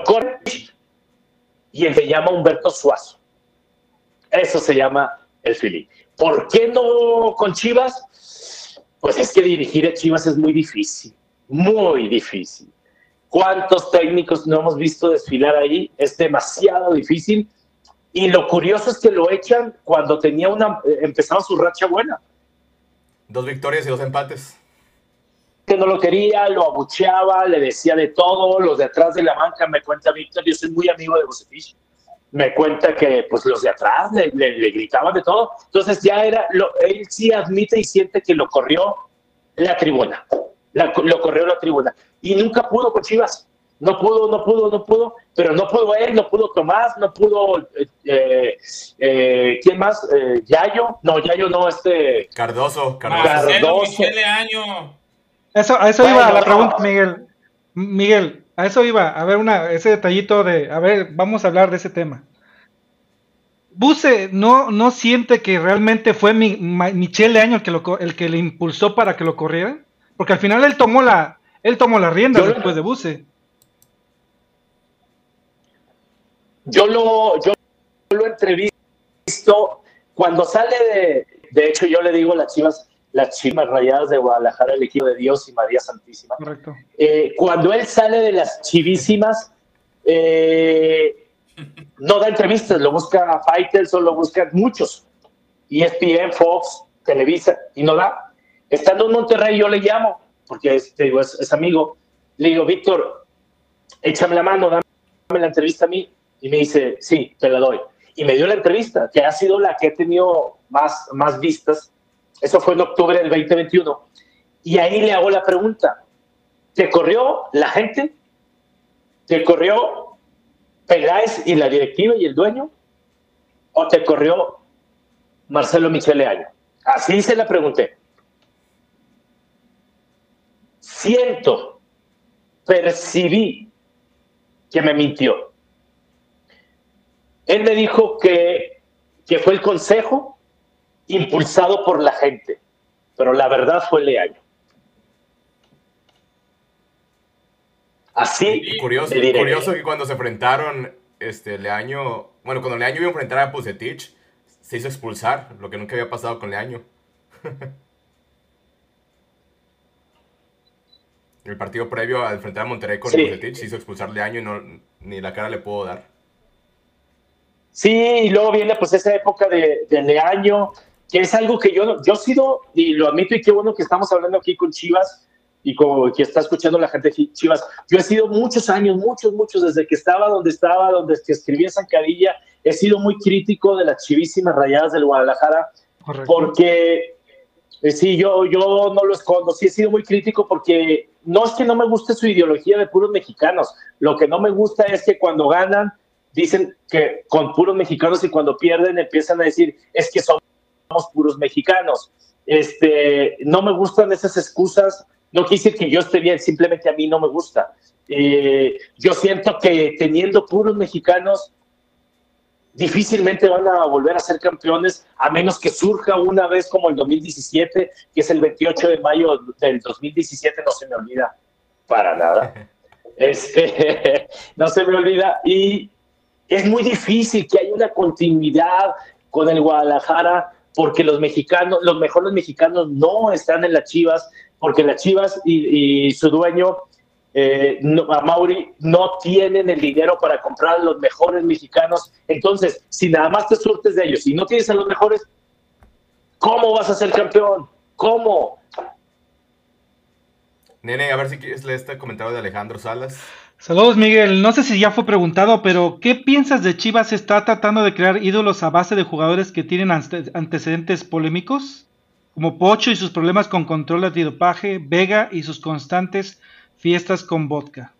y él se llama Humberto Suazo. Eso se llama el feeling. ¿Por qué no con Chivas? Pues es que dirigir a Chivas es muy difícil, muy difícil. ¿Cuántos técnicos no hemos visto desfilar ahí? Es demasiado difícil y lo curioso es que lo echan cuando tenía una, eh, empezaba su racha buena. Dos victorias y dos empates. Que no lo quería, lo abucheaba, le decía de todo. Los de atrás de la banca, me cuenta Víctor, yo soy muy amigo de Josefich. Me cuenta que pues los de atrás le, gritaban de todo. Entonces ya era, lo, él sí admite y siente que lo corrió la tribuna. lo corrió la tribuna. Y nunca pudo con Chivas no pudo, no pudo, no pudo, pero no pudo él, no pudo Tomás, no pudo, eh, eh, ¿quién más? Eh, Yayo, no, Yayo no, este... Cardoso, Cardoso. Año. Eso, a eso iba la pregunta, Miguel. Miguel, a eso iba, a ver una, ese detallito de, a ver, vamos a hablar de ese tema. Buse no, no siente que realmente fue mi, Michele Año el que, lo, el que le impulsó para que lo corriera, porque al final él tomó la, él tomó la rienda después de Buse. Yo lo, yo lo entrevisto cuando sale de, de hecho yo le digo las chivas, las chivas rayadas de Guadalajara, el equipo de Dios y María Santísima. Correcto. Eh, cuando él sale de las chivísimas, eh, no da entrevistas, lo busca Fighters o lo buscan muchos. ESPN, Fox, Televisa, y no da. Estando en Monterrey, yo le llamo, porque es, es amigo. Le digo, Víctor, échame la mano, dame la entrevista a mí. Y me dice, sí, te la doy. Y me dio la entrevista, que ha sido la que he tenido más, más vistas. Eso fue en octubre del 2021. Y ahí le hago la pregunta, ¿te corrió la gente? ¿Te corrió Peláez y la directiva y el dueño? ¿O te corrió Marcelo Michele Año? Así se la pregunté. Siento, percibí que me mintió él me dijo que, que fue el consejo impulsado por la gente, pero la verdad fue Leaño. Así. Y curioso, curioso que cuando se enfrentaron, este, Leaño, bueno, cuando Leaño iba a enfrentar a Pusetich, se hizo expulsar, lo que nunca había pasado con Leaño. El partido previo a enfrentar a Monterrey con sí. se hizo expulsar Leaño y no, ni la cara le puedo dar. Sí, y luego viene pues esa época de, de año, que es algo que yo, yo he sido, y lo admito, y qué bueno que estamos hablando aquí con Chivas, y como que está escuchando la gente de Chivas, yo he sido muchos años, muchos, muchos, desde que estaba donde estaba, donde escribí en Zancadilla, he sido muy crítico de las chivísimas rayadas del Guadalajara, porque eh, sí, yo, yo no lo escondo, sí he sido muy crítico porque no es que no me guste su ideología de puros mexicanos, lo que no me gusta es que cuando ganan dicen que con puros mexicanos y cuando pierden empiezan a decir, es que somos puros mexicanos. Este, no me gustan esas excusas, no quise que yo esté bien, simplemente a mí no me gusta. Eh, yo siento que teniendo puros mexicanos, difícilmente van a volver a ser campeones, a menos que surja una vez como el 2017, que es el 28 de mayo del 2017, no se me olvida para nada. Este, no se me olvida. Y es muy difícil que haya una continuidad con el Guadalajara porque los mexicanos, los mejores mexicanos no están en las Chivas, porque las Chivas y, su dueño, eh, a Mauri, no tienen el dinero para comprar a los mejores mexicanos. Entonces, si nada más te surtes de ellos y no tienes a los mejores, ¿cómo vas a ser campeón? ¿Cómo? Nene, a ver si quieres leer este comentario de Alejandro Salas. Saludos Miguel, no sé si ya fue preguntado, pero ¿qué piensas de Chivas está tratando de crear ídolos a base de jugadores que tienen antecedentes polémicos? Como Pocho y sus problemas con control de antidopaje, Vega y sus constantes fiestas con vodka.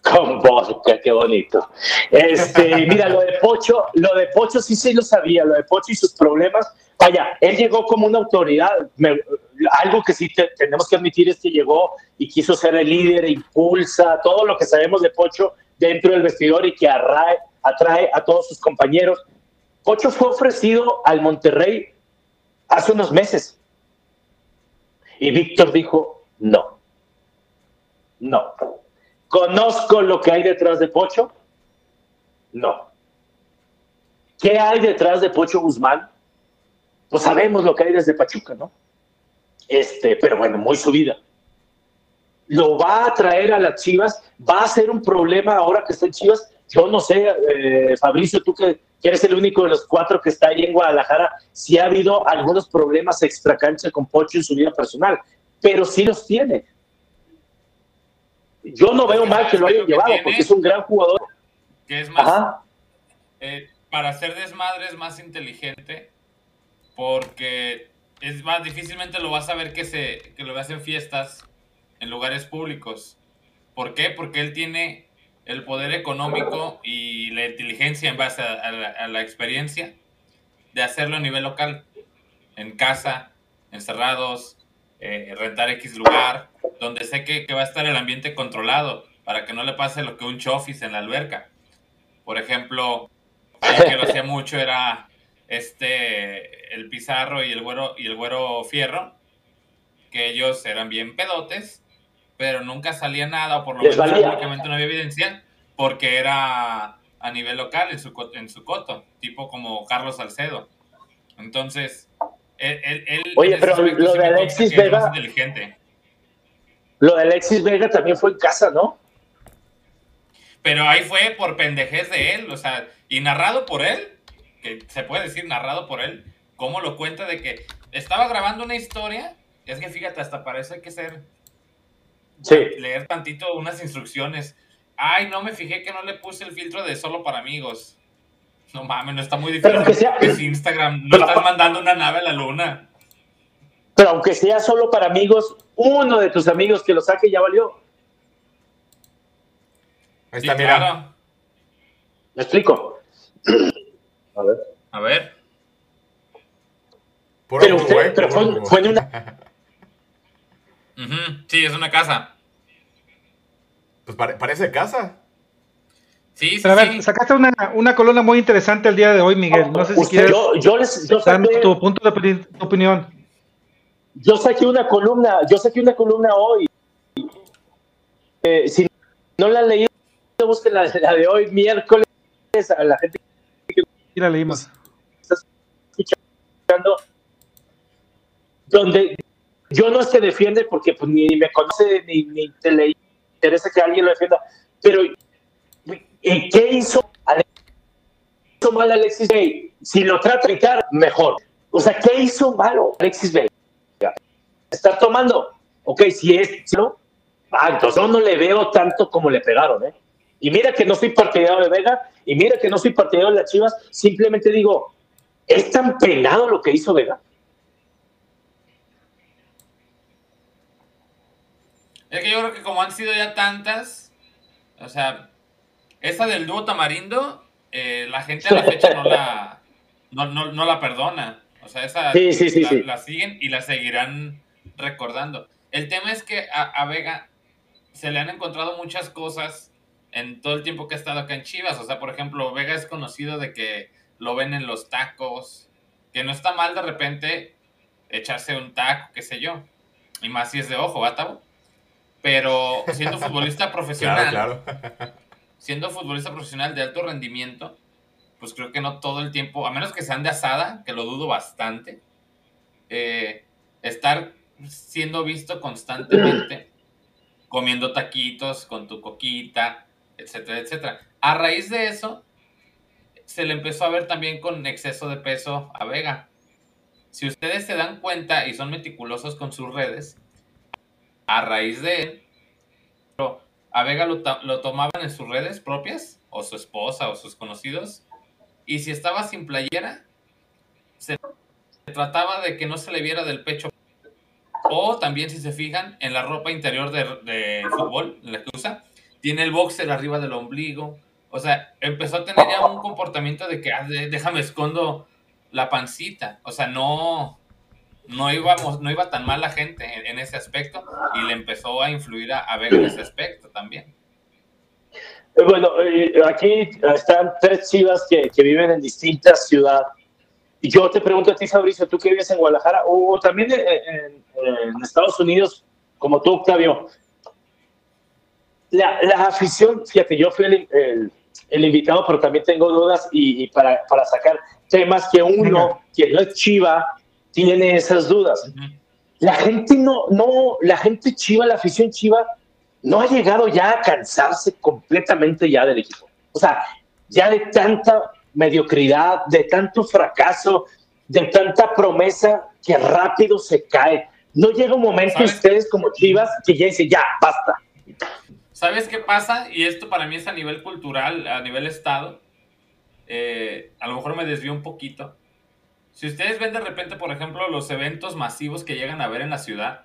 Con vodka, qué bonito. Este, mira, lo de Pocho, lo de Pocho sí sí lo sabía, lo de Pocho y sus problemas. Vaya, él llegó como una autoridad. algo que sí tenemos que admitir es que llegó y quiso ser el líder, impulsa todo lo que sabemos de Pocho dentro del vestidor y que atrae a todos sus compañeros. Pocho fue ofrecido al Monterrey hace unos meses. Y Víctor dijo, no, no. ¿Conozco lo que hay detrás de Pocho? No. ¿Qué hay detrás de Pocho Guzmán? Pues sabemos lo que hay desde Pachuca, ¿no? Este, pero bueno, muy subida. Lo va a traer a las Chivas, va a ser un problema ahora que está en Chivas. Yo no sé, eh, Fabricio, tú que, eres el único de los cuatro que está ahí en Guadalajara, si ha habido algunos problemas extracancha con Pocho en su vida personal, pero sí los tiene yo no veo mal que lo hayan llevado, porque es un gran jugador. Que es más, eh, para hacer desmadre es más inteligente, porque es más, difícilmente lo vas a ver que, se, que lo veas en fiestas, en lugares públicos. ¿Por qué? Porque él tiene el poder económico y la inteligencia en base a, la, experiencia de hacerlo a nivel local, en casa, encerrados, eh, rentar X lugar, donde sé que, va a estar el ambiente controlado para que no le pase lo que un chofis en la alberca. Por ejemplo, que lo hacía mucho era este el Pizarro y el güero y el güero Fierro, que ellos eran bien pedotes, pero nunca salía nada, o por lo menos públicamente no había evidencia, porque era a nivel local en su, en su coto, tipo como Carlos Salcedo. Entonces, él, Oye, pero lo de Alexis Vega. inteligente. Lo de Alexis Vega también fue en casa, ¿no? Pero ahí fue por pendejez de él, o sea, y narrado por él, que se puede decir narrado por él, cómo lo cuenta de que estaba grabando una historia, es que fíjate, hasta parece que ser. Sí. Leer tantito unas instrucciones. Ay, no me fijé que no le puse el filtro de solo para amigos. No mames, no está muy difícil. que sea, es Instagram, no estás mandando una nave a la luna. Pero aunque sea solo para amigos, uno de tus amigos que lo saque ya valió. Ahí está, mira. ¿Me explico? A ver. A ver. pero usted, pero fue, en una. Sí, es una casa. Pues parece casa. Sí, sí, Pero a ver, sacaste una, una, columna muy interesante el día de hoy, Miguel. No sé si quieres yo, yo les, yo saqué, tu punto de opinión. Yo saqué una columna, yo saqué una columna hoy. Eh, si no la han leído, busquen la, la, de hoy, miércoles, a la gente leímos. Donde yo no que defiende porque pues, ni me conoce ni, ni te le interesa que alguien lo defienda, pero ¿Y qué hizo, hizo mal Alexis Bay? Si lo trata de mejor. O sea, ¿qué hizo malo Alexis Bay? Está tomando. Ok, si es, ¿no? Ah, entonces yo no le veo tanto como le pegaron, ¿eh? Y mira que no soy partidario de Vega, y mira que no soy partidario de las Chivas, simplemente digo, ¿es tan penado lo que hizo Vega? Es que yo creo que como han sido ya tantas, o sea, esa del dúo tamarindo, eh, la gente a la fecha no la, no, la perdona. O sea, esa la, siguen y la seguirán recordando. El tema es que a, Vega se le han encontrado muchas cosas en todo el tiempo que ha estado acá en Chivas. O sea, por ejemplo, Vega es conocido de que lo ven en los tacos, que no está mal de repente echarse un taco, qué sé yo. Y más si es de ojo, ¿va, Pero siendo futbolista profesional, claro, claro siendo futbolista profesional de alto rendimiento, pues creo que no todo el tiempo, a menos que sean de asada, que lo dudo bastante, eh, estar siendo visto constantemente comiendo taquitos con tu coquita, etcétera, etcétera. A raíz de eso, se le empezó a ver también con exceso de peso a Vega. Si ustedes se dan cuenta y son meticulosos con sus redes, a raíz de él, a Vega lo, lo tomaban en sus redes propias, o su esposa, o sus conocidos, y si estaba sin playera, se trataba de que no se le viera del pecho. O también, si se fijan, en la ropa interior de, de fútbol, la que usa, tiene el boxer arriba del ombligo. O sea, empezó a tener ya un comportamiento de que, ah, déjame escondo la pancita. O sea, no, no, íbamos, no iba tan mal la gente en, ese aspecto y le empezó a influir a, ver en ese aspecto también. Eh, bueno, eh, aquí están tres chivas que, viven en distintas ciudades. Y yo te pregunto a ti, Fabricio, tú que vives en Guadalajara o también en, Estados Unidos, como tú, Octavio. La, la afición, fíjate, yo fui el, el, invitado, pero también tengo dudas y, para, para, sacar temas que uno, que no es chiva, tiene esas dudas. La gente no, no, la gente chiva, la afición chiva, no ha llegado ya a cansarse completamente ya del equipo. O sea, ya de tanta mediocridad, de tanto fracaso, de tanta promesa que rápido se cae. No llega un momento ustedes como Chivas que ya dicen, ya, basta. ¿Sabes qué pasa? Y esto para mí es a nivel cultural, a nivel Estado. Eh, a lo mejor me desvío un poquito. Si ustedes ven de repente, por ejemplo, los eventos masivos que llegan a ver en la ciudad,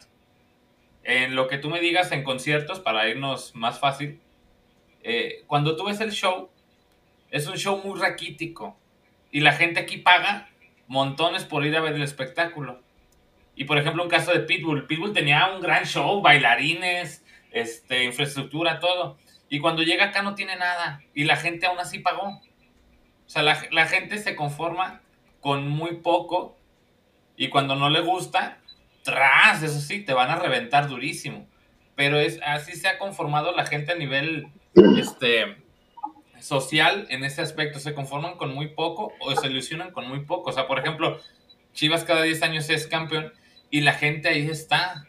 en lo que tú me digas en conciertos, para irnos más fácil, eh, cuando tú ves el show, es un show muy raquítico y la gente aquí paga montones por ir a ver el espectáculo. Y por ejemplo, un caso de Pitbull. Pitbull tenía un gran show, bailarines, este, infraestructura, todo. Y cuando llega acá no tiene nada. Y la gente aún así pagó. O sea, la, la gente se conforma con muy poco. Y cuando no le gusta, tras, eso sí, te van a reventar durísimo. Pero es así se ha conformado la gente a nivel este, social en ese aspecto. Se conforman con muy poco o se ilusionan con muy poco. O sea, por ejemplo, Chivas cada 10 años es campeón y la gente ahí está.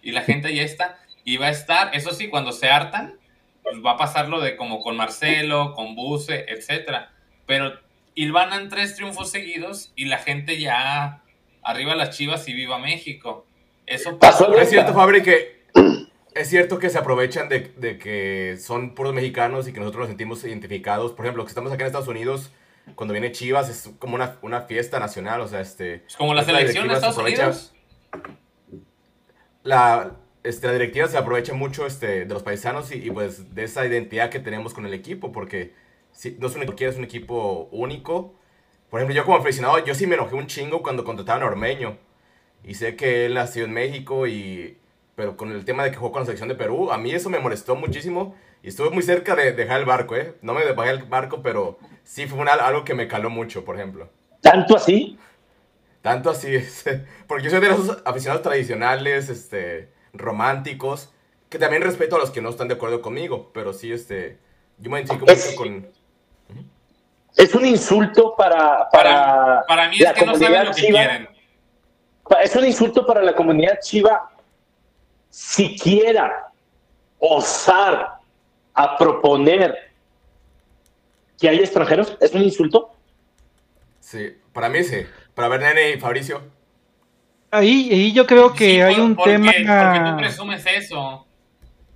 Y la gente ahí está. Y va a estar, eso sí, cuando se hartan, pues va a pasar lo de como con Marcelo, con Buse, etcétera. Pero en tres triunfos seguidos y la gente ya arriba las Chivas y viva México. Eso pasa. Es cierto, Fabri, que es cierto que se aprovechan de, que son puros mexicanos y que nosotros nos sentimos identificados. Por ejemplo, que estamos acá en Estados Unidos, cuando viene Chivas es como una, fiesta nacional, o sea, este... Es como la selección de Estados Unidos. La, este, la directiva se aprovecha mucho este, de los paisanos y, pues de esa identidad que tenemos con el equipo, porque si, no es un equipo, es un equipo único. Por ejemplo, yo como aficionado, yo sí me enojé un chingo cuando contrataban a Ormeño. Y sé que él nació en México y pero con el tema de que jugó con la selección de Perú, a mí eso me molestó muchísimo y estuve muy cerca de dejar el barco, ¿eh? No me bajé el barco, pero sí fue algo que me caló mucho, por ejemplo. ¿Tanto así? Tanto así, porque yo soy de los aficionados tradicionales, este, románticos, que también respeto a los que no están de acuerdo conmigo, pero sí, este, yo me identifico mucho con... Es un insulto para... Para, para, mí es que no saben lo que quieren. Es un insulto para la comunidad chiva siquiera osar a proponer que hay extranjeros? ¿Es un insulto? Sí, para mí sí. Para ver, Nene y Fabricio. Ahí, ahí yo creo que hay un tema. Porque tú presumes eso.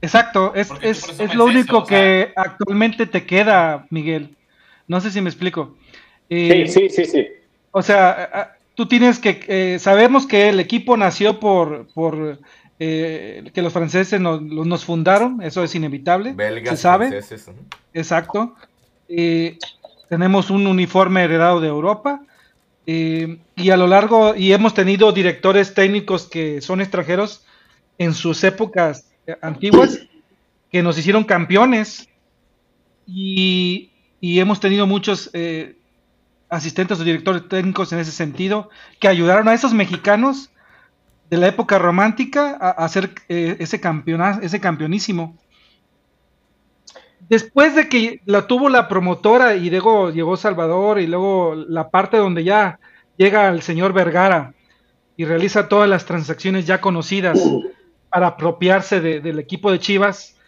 Exacto, es, es, lo único que actualmente te queda, Miguel. No sé si me explico. Eh, sí, sí, sí, sí. O sea, tú tienes que. Eh, sabemos que el equipo nació por, por eh, que los franceses nos, fundaron, eso es inevitable, se sabe. Exacto. Eh, tenemos un uniforme heredado de Europa eh, y a lo largo, y hemos tenido directores técnicos que son extranjeros en sus épocas antiguas que nos hicieron campeones y, y hemos tenido muchos asistentes o directores técnicos en ese sentido que ayudaron a esos mexicanos de la época romántica a, hacer eh, ese, campeonato, ese campeonísimo. Después de que la tuvo la promotora y luego llegó Salvador y luego la parte donde ya llega el señor Vergara y realiza todas las transacciones ya conocidas para apropiarse del equipo de Chivas,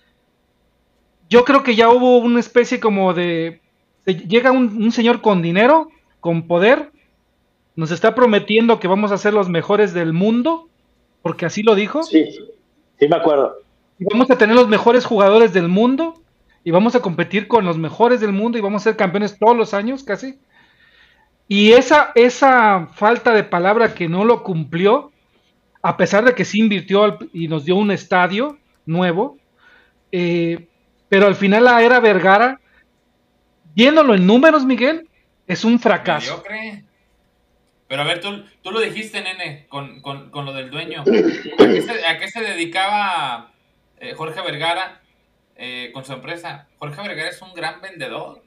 yo creo que ya hubo una especie como de... Llega un señor con dinero, con poder, nos está prometiendo que vamos a ser los mejores del mundo porque así lo dijo. Sí, Sí, me acuerdo. Y vamos a tener los mejores jugadores del mundo y vamos a competir con los mejores del mundo y vamos a ser campeones todos los años casi. Y esa, esa falta de palabra que no lo cumplió, a pesar de que sí invirtió y nos dio un estadio nuevo, eh, pero al final la era Vergara, viéndolo en números, Miguel, es un fracaso. Pero a ver, tú, tú lo dijiste, nene, con, lo del dueño. ¿A qué se, dedicaba eh, Jorge Vergara eh, con su empresa? Jorge Vergara es un gran vendedor.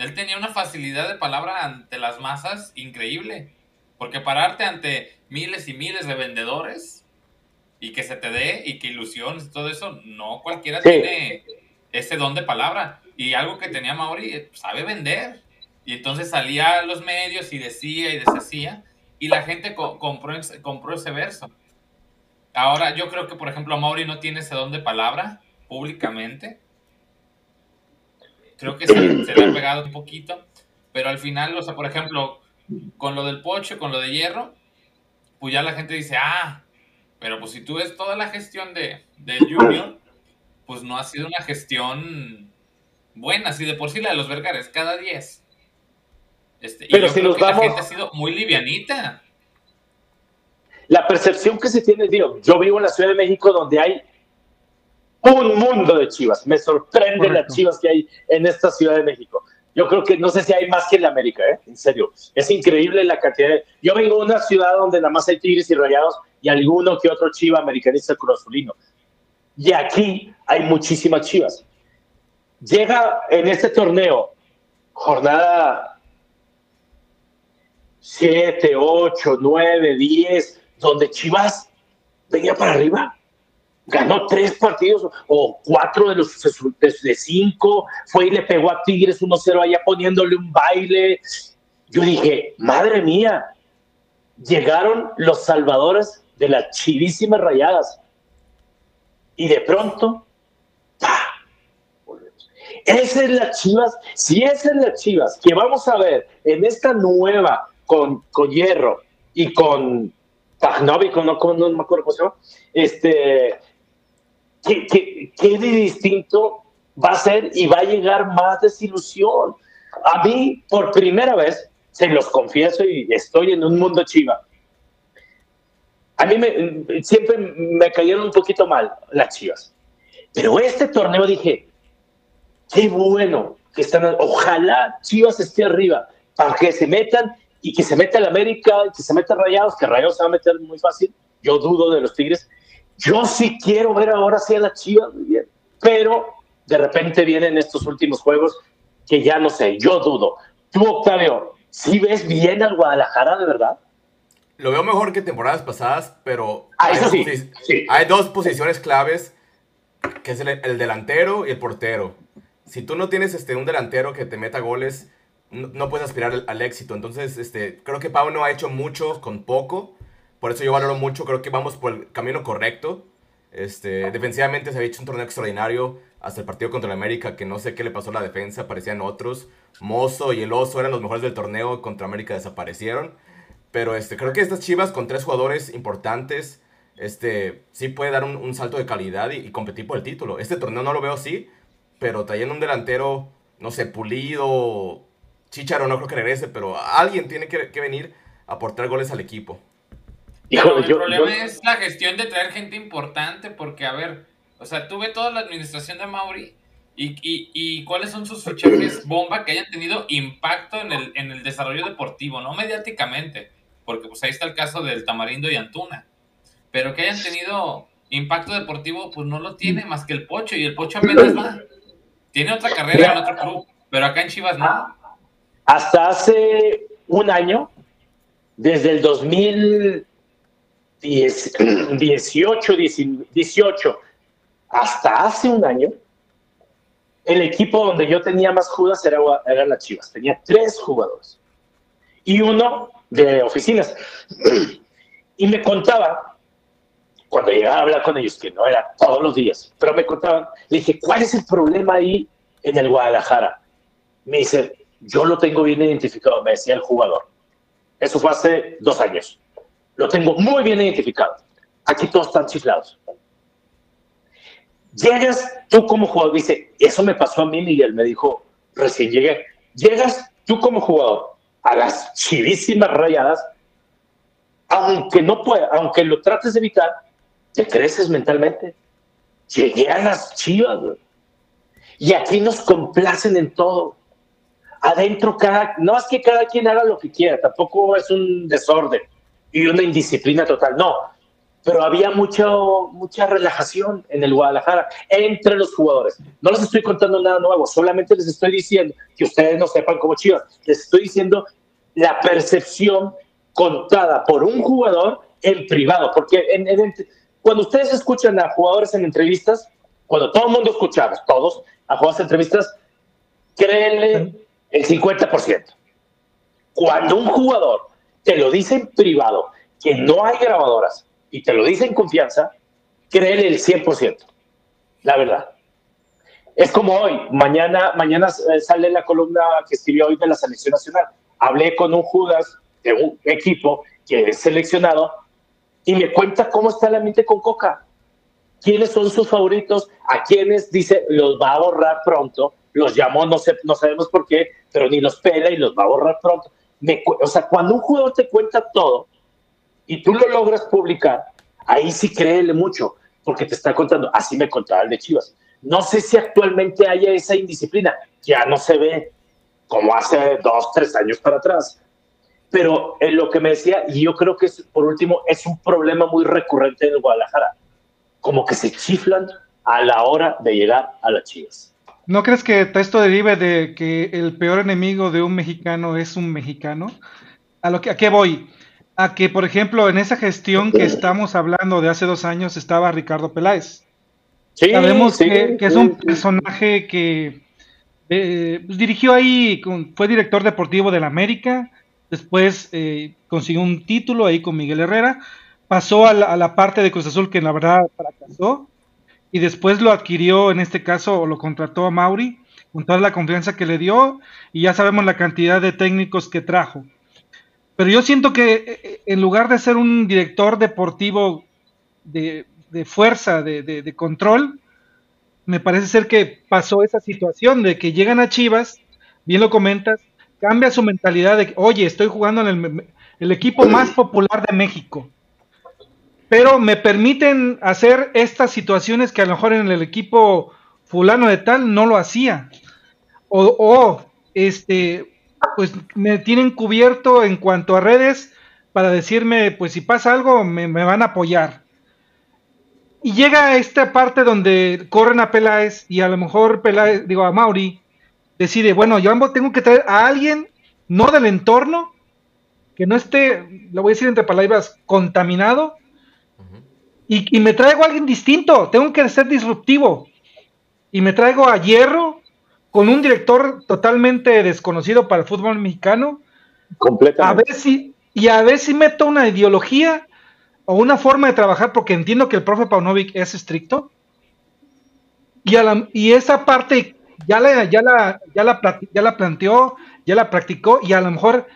Él tenía una facilidad de palabra ante las masas increíble. Porque pararte ante miles y miles de vendedores y que se te dé y que ilusiones y todo eso, no cualquiera tiene ese don de palabra. Y algo que tenía Mauri, eh, sabe vender. Y entonces salía a los medios y decía y deshacía. Y la gente compró, compró ese verso. Ahora, yo creo que, por ejemplo, Mauri no tiene ese don de palabra públicamente. Creo que se, se le ha pegado un poquito. Pero al final, o sea, por ejemplo, con lo del pocho, con lo de hierro, pues ya la gente dice, ah, pero pues si tú ves toda la gestión de, de Junior, pues no ha sido una gestión buena, así de por sí la de los Vergares, cada 10. Este, pero si nos vamos... La gente ha sido muy livianita. La percepción que se tiene, digo, yo vivo en la Ciudad de México donde hay un mundo de chivas. Me sorprende las chivas que hay en esta Ciudad de México. Yo creo que no sé si hay más que en América, ¿eh? En serio. Es increíble la cantidad de... Yo vengo de una ciudad donde nada más hay tigres y rayados y alguno que otro chiva americanista cruzulino. Y aquí hay muchísimas chivas. Llega en este torneo, jornada 7, 8, 9, 10, donde Chivas venía para arriba ganó tres partidos o cuatro de los de cinco, fue y le pegó a Tigres 1-0 allá poniéndole un baile. Yo dije, madre mía, llegaron los salvadores de las chivísimas rayadas. Y de pronto, ¡pah! Esa es la Chivas, si esa es la Chivas que vamos a ver en esta nueva con, con Hierro y con Pajnovic, no, no, no me acuerdo cómo se llama, este, ¿qué, qué, de distinto va a ser y va a llegar más desilusión? A mí, por primera vez, se los confieso y estoy en un mundo chiva. A mí me, siempre me cayeron un poquito mal las chivas. Pero este torneo dije, qué bueno que están, ojalá Chivas esté arriba para que se metan y que se meta el América, que se meta Rayados, que Rayados se va a meter muy fácil. Yo dudo de los Tigres, yo sí quiero ver ahora sí a la Chivas bien, pero de repente vienen estos últimos juegos que ya no sé, yo dudo. Tú, Octavio, ¿sí ves bien al Guadalajara de verdad? Lo veo mejor que temporadas pasadas, pero ah, hay, sí, hay dos posiciones claves, que es el, delantero y el portero. Si tú no tienes este, un delantero que te meta goles, no, puedes aspirar al, al, éxito. Entonces, este, creo que Pau no ha hecho mucho con poco. Por eso yo valoro mucho, creo que vamos por el camino correcto. Este, defensivamente se ha hecho un torneo extraordinario hasta el partido contra el América, que no sé qué le pasó a la defensa, parecían otros. Mozo y el Oso eran los mejores del torneo, contra América desaparecieron. Pero este, creo que estas Chivas con tres jugadores importantes, este, sí puede dar un, salto de calidad y, competir por el título. Este torneo no lo veo así, pero trayendo un delantero, no sé, pulido, Chicharo no creo que regrese, pero alguien tiene que, que venir a aportar goles al equipo el problema es la gestión de traer gente importante, porque, a ver, o sea, tuve toda la administración de Mauri y, y, cuáles son sus fichajes bomba que hayan tenido impacto en el, en el desarrollo deportivo, no mediáticamente, porque pues ahí está el caso del Tamarindo y Antuna, pero que hayan tenido impacto deportivo, pues no lo tiene más que el Pocho, y el Pocho apenas va. Tiene otra carrera en otro club, pero acá en Chivas no. Hasta hace un año, desde el 2000 18, 18, hasta hace un año, el equipo donde yo tenía más judas era, era las Chivas. Tenía tres jugadores y uno de oficinas. Y me contaba, cuando llegaba a hablar con ellos, que no era todos los días, pero me contaban, le dije, ¿cuál es el problema ahí en el Guadalajara? Me dice, yo lo tengo bien identificado, me decía el jugador. Eso fue hace dos años. Lo tengo muy bien identificado. Aquí todos están chiflados. Llegas tú como jugador, dice, eso me pasó a mí, Miguel, me dijo, recién llegué. Llegas tú como jugador a las chivísimas rayadas, aunque no pueda, aunque lo trates de evitar, te creces mentalmente. Llegué a las chivas, Y aquí nos complacen en todo. Adentro cada, no es que cada quien haga lo que quiera, tampoco es un desorden y una indisciplina total, no pero había mucho, mucha relajación en el Guadalajara entre los jugadores. No les estoy contando nada nuevo, solamente les estoy diciendo que ustedes no sepan cómo chivas. Les estoy diciendo la percepción contada por un jugador en privado, porque cuando ustedes escuchan a jugadores en entrevistas, cuando todo el mundo escuchamos, todos, a jugadores en entrevistas, créenle el 50%. Cuando un jugador te lo dice en privado, que no hay grabadoras, y te lo dice en confianza, créele el 100%, la verdad. Es como hoy, mañana, mañana eh, sale la columna que escribió hoy de la selección nacional. Hablé con un Judas de un equipo que es seleccionado y me cuenta cómo está la mente con Coca. ¿Quiénes son sus favoritos? ¿A quiénes dice los va a borrar pronto? Los llamó, no, sé, no sabemos por qué, pero ni los pela y los va a borrar pronto. O sea, cuando un jugador te cuenta todo, y tú lo logras publicar, ahí sí créele mucho, porque te está contando, así me contaba el de Chivas. No sé si actualmente haya esa indisciplina, ya no se ve como hace dos, tres años para atrás. Pero en lo que me decía, y yo creo que es, por último, es un problema muy recurrente en Guadalajara, como que se chiflan a la hora de llegar a las Chivas. ¿No crees que esto derive de que el peor enemigo de un mexicano es un mexicano? ¿A, lo que, a qué voy? a que, por ejemplo, en esa gestión que estamos hablando de hace dos años estaba Ricardo Peláez. Sabemos que, es un personaje que eh, dirigió ahí, fue director deportivo de la América, después eh, consiguió un título ahí con Miguel Herrera, pasó a la, parte de Cruz Azul que la verdad fracasó, y después lo adquirió, en este caso, o lo contrató a Mauri, con toda la confianza que le dio, y ya sabemos la cantidad de técnicos que trajo. Pero yo siento que eh, eh, en lugar de ser un director deportivo de, fuerza, de, control, me parece ser que pasó esa situación de que llegan a Chivas, bien lo comentas, cambia su mentalidad de oye, estoy jugando en el, equipo más popular de México, pero me permiten hacer estas situaciones que a lo mejor en el equipo fulano de tal no lo hacía. O, este, pues me tienen cubierto en cuanto a redes para decirme, pues si pasa algo, me, van a apoyar. Y llega esta parte donde corren a Peláez y a lo mejor Peláez, digo, a Mauri, decide, bueno, yo tengo que traer a alguien, no del entorno, que no esté, lo voy a decir entre palabras, contaminado, y, y, me traigo a alguien distinto, tengo que ser disruptivo. Y me traigo a Hierro, con un director totalmente desconocido para el fútbol mexicano. Completamente. A ver si, y a ver si meto una ideología o una forma de trabajar, porque entiendo que el profe Paunovic es estricto. Y, y esa parte ya la, ya, la, ya, la, ya la planteó, ya la practicó, y a lo mejor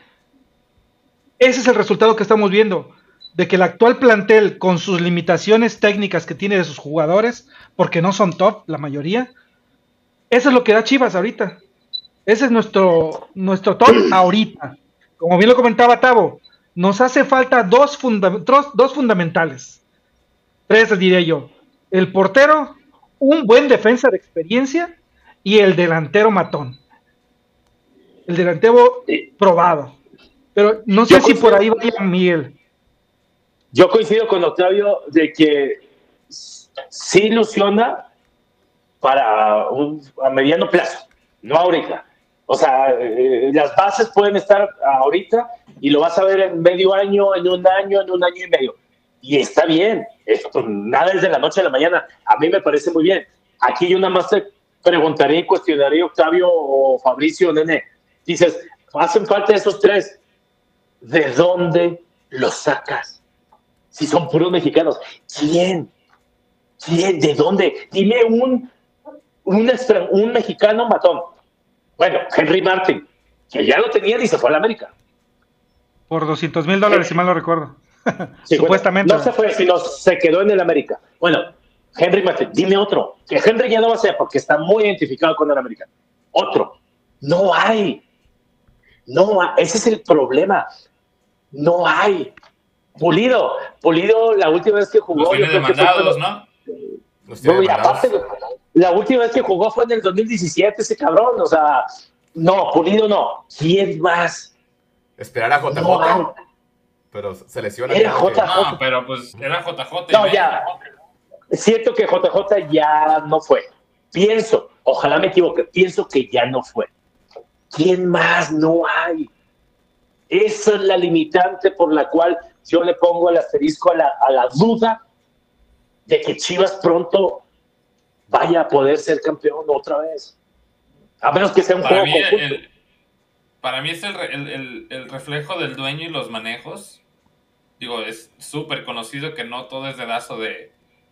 ese es el resultado que estamos viendo, de que el actual plantel, con sus limitaciones técnicas que tiene de sus jugadores, porque no son top la mayoría, eso es lo que da Chivas ahorita. Ese es nuestro, nuestro top ahorita. Como bien lo comentaba Tavo, nos hace falta dos, dos fundamentales. Tres, diré yo. El portero, un buen defensa de experiencia y el delantero matón. El delantero probado. Pero no sé si por ahí vaya Miguel. Yo coincido con Octavio de que sí ilusiona, para un, a mediano plazo, no ahorita. O sea, eh, las bases pueden estar ahorita y lo vas a ver en medio año, en un año, en un año y medio. Y está bien, esto nada es de la noche a la mañana. A mí me parece muy bien. Aquí yo nada más te preguntaría y cuestionaría, Octavio o Fabricio, nene. Dices, hacen falta esos tres. ¿De dónde los sacas? Si son puros mexicanos. ¿Quién? ¿Quién? ¿De dónde? Dime un un, un mexicano matón. Bueno, Henry Martin, que ya lo tenía y se fue a la América. Por 200 mil dólares, si mal no recuerdo. Supuestamente. no se fue, sino se quedó en el América. Bueno, Henry Matthews, dime otro. Que Henry ya no va a ser porque está muy identificado con el americano. Otro. No hay. No, ese es el problema. No hay. Pulido, Pulido, la última vez que jugó. Los demandados, ¿no? No, y aparte, la última vez que jugó fue en el 2017, ese cabrón. O sea, no, Pulido no. ¿Quién más? Esperar a JJ. pero se lesiona. Era JJ. No, pero pues era JJ. No, ya. Es cierto que JJ ya no fue. Pienso, ojalá me equivoque, pienso que ya no fue. ¿Quién más no hay? Esa es la limitante por la cual yo le pongo el asterisco a la, a la duda de que Chivas pronto vaya a poder ser campeón otra vez. A menos que sea un para juego mí para mí es el, el, reflejo del dueño y los manejos. Digo, es súper conocido que no todo es dedazo de,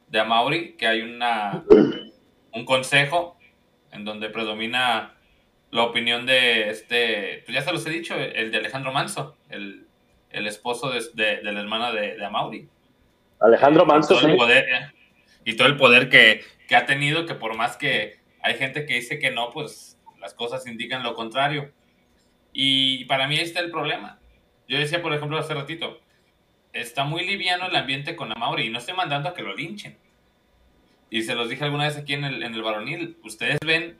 de Amauri, que hay una, un consejo en donde predomina la opinión de este, pues ya se los he dicho, el de Alejandro Manso, el, el esposo de, de, la hermana de, de Amauri. Alejandro Manso, y todo, el y todo el poder que, que, ha tenido, que por más que hay gente que dice que no, pues las cosas indican lo contrario. Y para mí está el problema. Yo decía, por ejemplo, hace ratito, está muy liviano el ambiente con Amauri y no estoy mandando a que lo linchen. Y se los dije alguna vez aquí en el, en el varonil, ustedes ven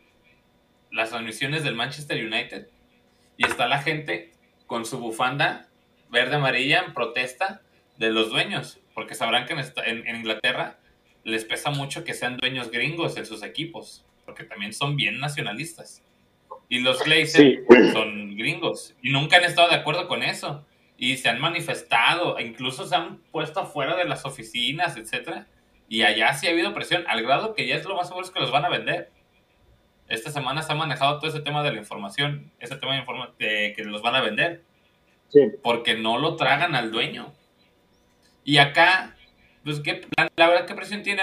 las transmisiones del Manchester United y está la gente con su bufanda verde amarilla en protesta de los dueños, porque sabrán que en, en, Inglaterra les pesa mucho que sean dueños gringos en sus equipos, porque también son bien nacionalistas. Y los Glazers son gringos y nunca han estado de acuerdo con eso. Y se han manifestado, e incluso se han puesto afuera de las oficinas, etcétera. Y allá sí ha habido presión, al grado que ya es lo más seguro es que los van a vender esta semana se ha manejado todo ese tema de la información, ese tema de, que los van a vender. Porque no lo tragan al dueño. Y acá, pues, ¿qué, la, verdad, ¿qué presión tiene?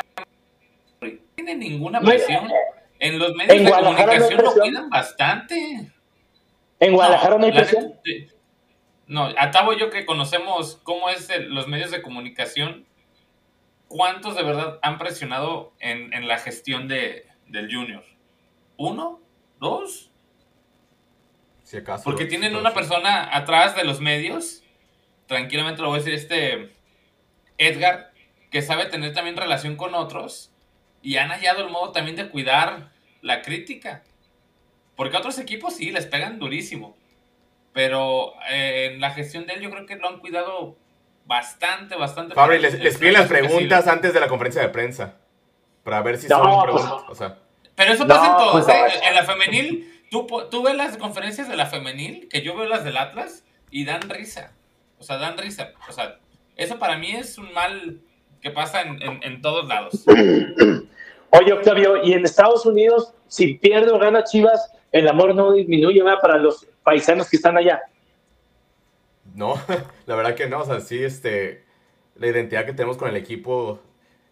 No tiene ninguna presión. En los medios de comunicación lo cuidan bastante. ¿En Guadalajara no, hay presión? no, a yo que conocemos cómo es los medios de comunicación, ¿cuántos de verdad han presionado en, en la gestión de, del Junior? uno, dos. Si acaso. Porque tienen una persona atrás de los medios, tranquilamente lo voy a decir, este Edgar, que sabe tener también relación con otros y han hallado el modo también de cuidar la crítica. Porque a otros equipos sí, les pegan durísimo. Pero eh, en la gestión de él yo creo que lo han cuidado bastante, bastante. Fabri, les, les piden las preguntas antes de la conferencia de prensa. Para ver si son pues, O sea. Pero eso pasa en todo. Pues, ¿eh? En la femenil, tú, tú ves las conferencias de la femenil, que yo veo las del Atlas, y dan risa. O sea, dan risa. O sea, eso para mí es un mal que pasa en, en, todos lados. Oye, Octavio, y en Estados Unidos, si pierde o gana Chivas, el amor no disminuye ¿verdad? para los paisanos que están allá. No, la verdad que no. O sea, sí, este, la identidad que tenemos con el equipo,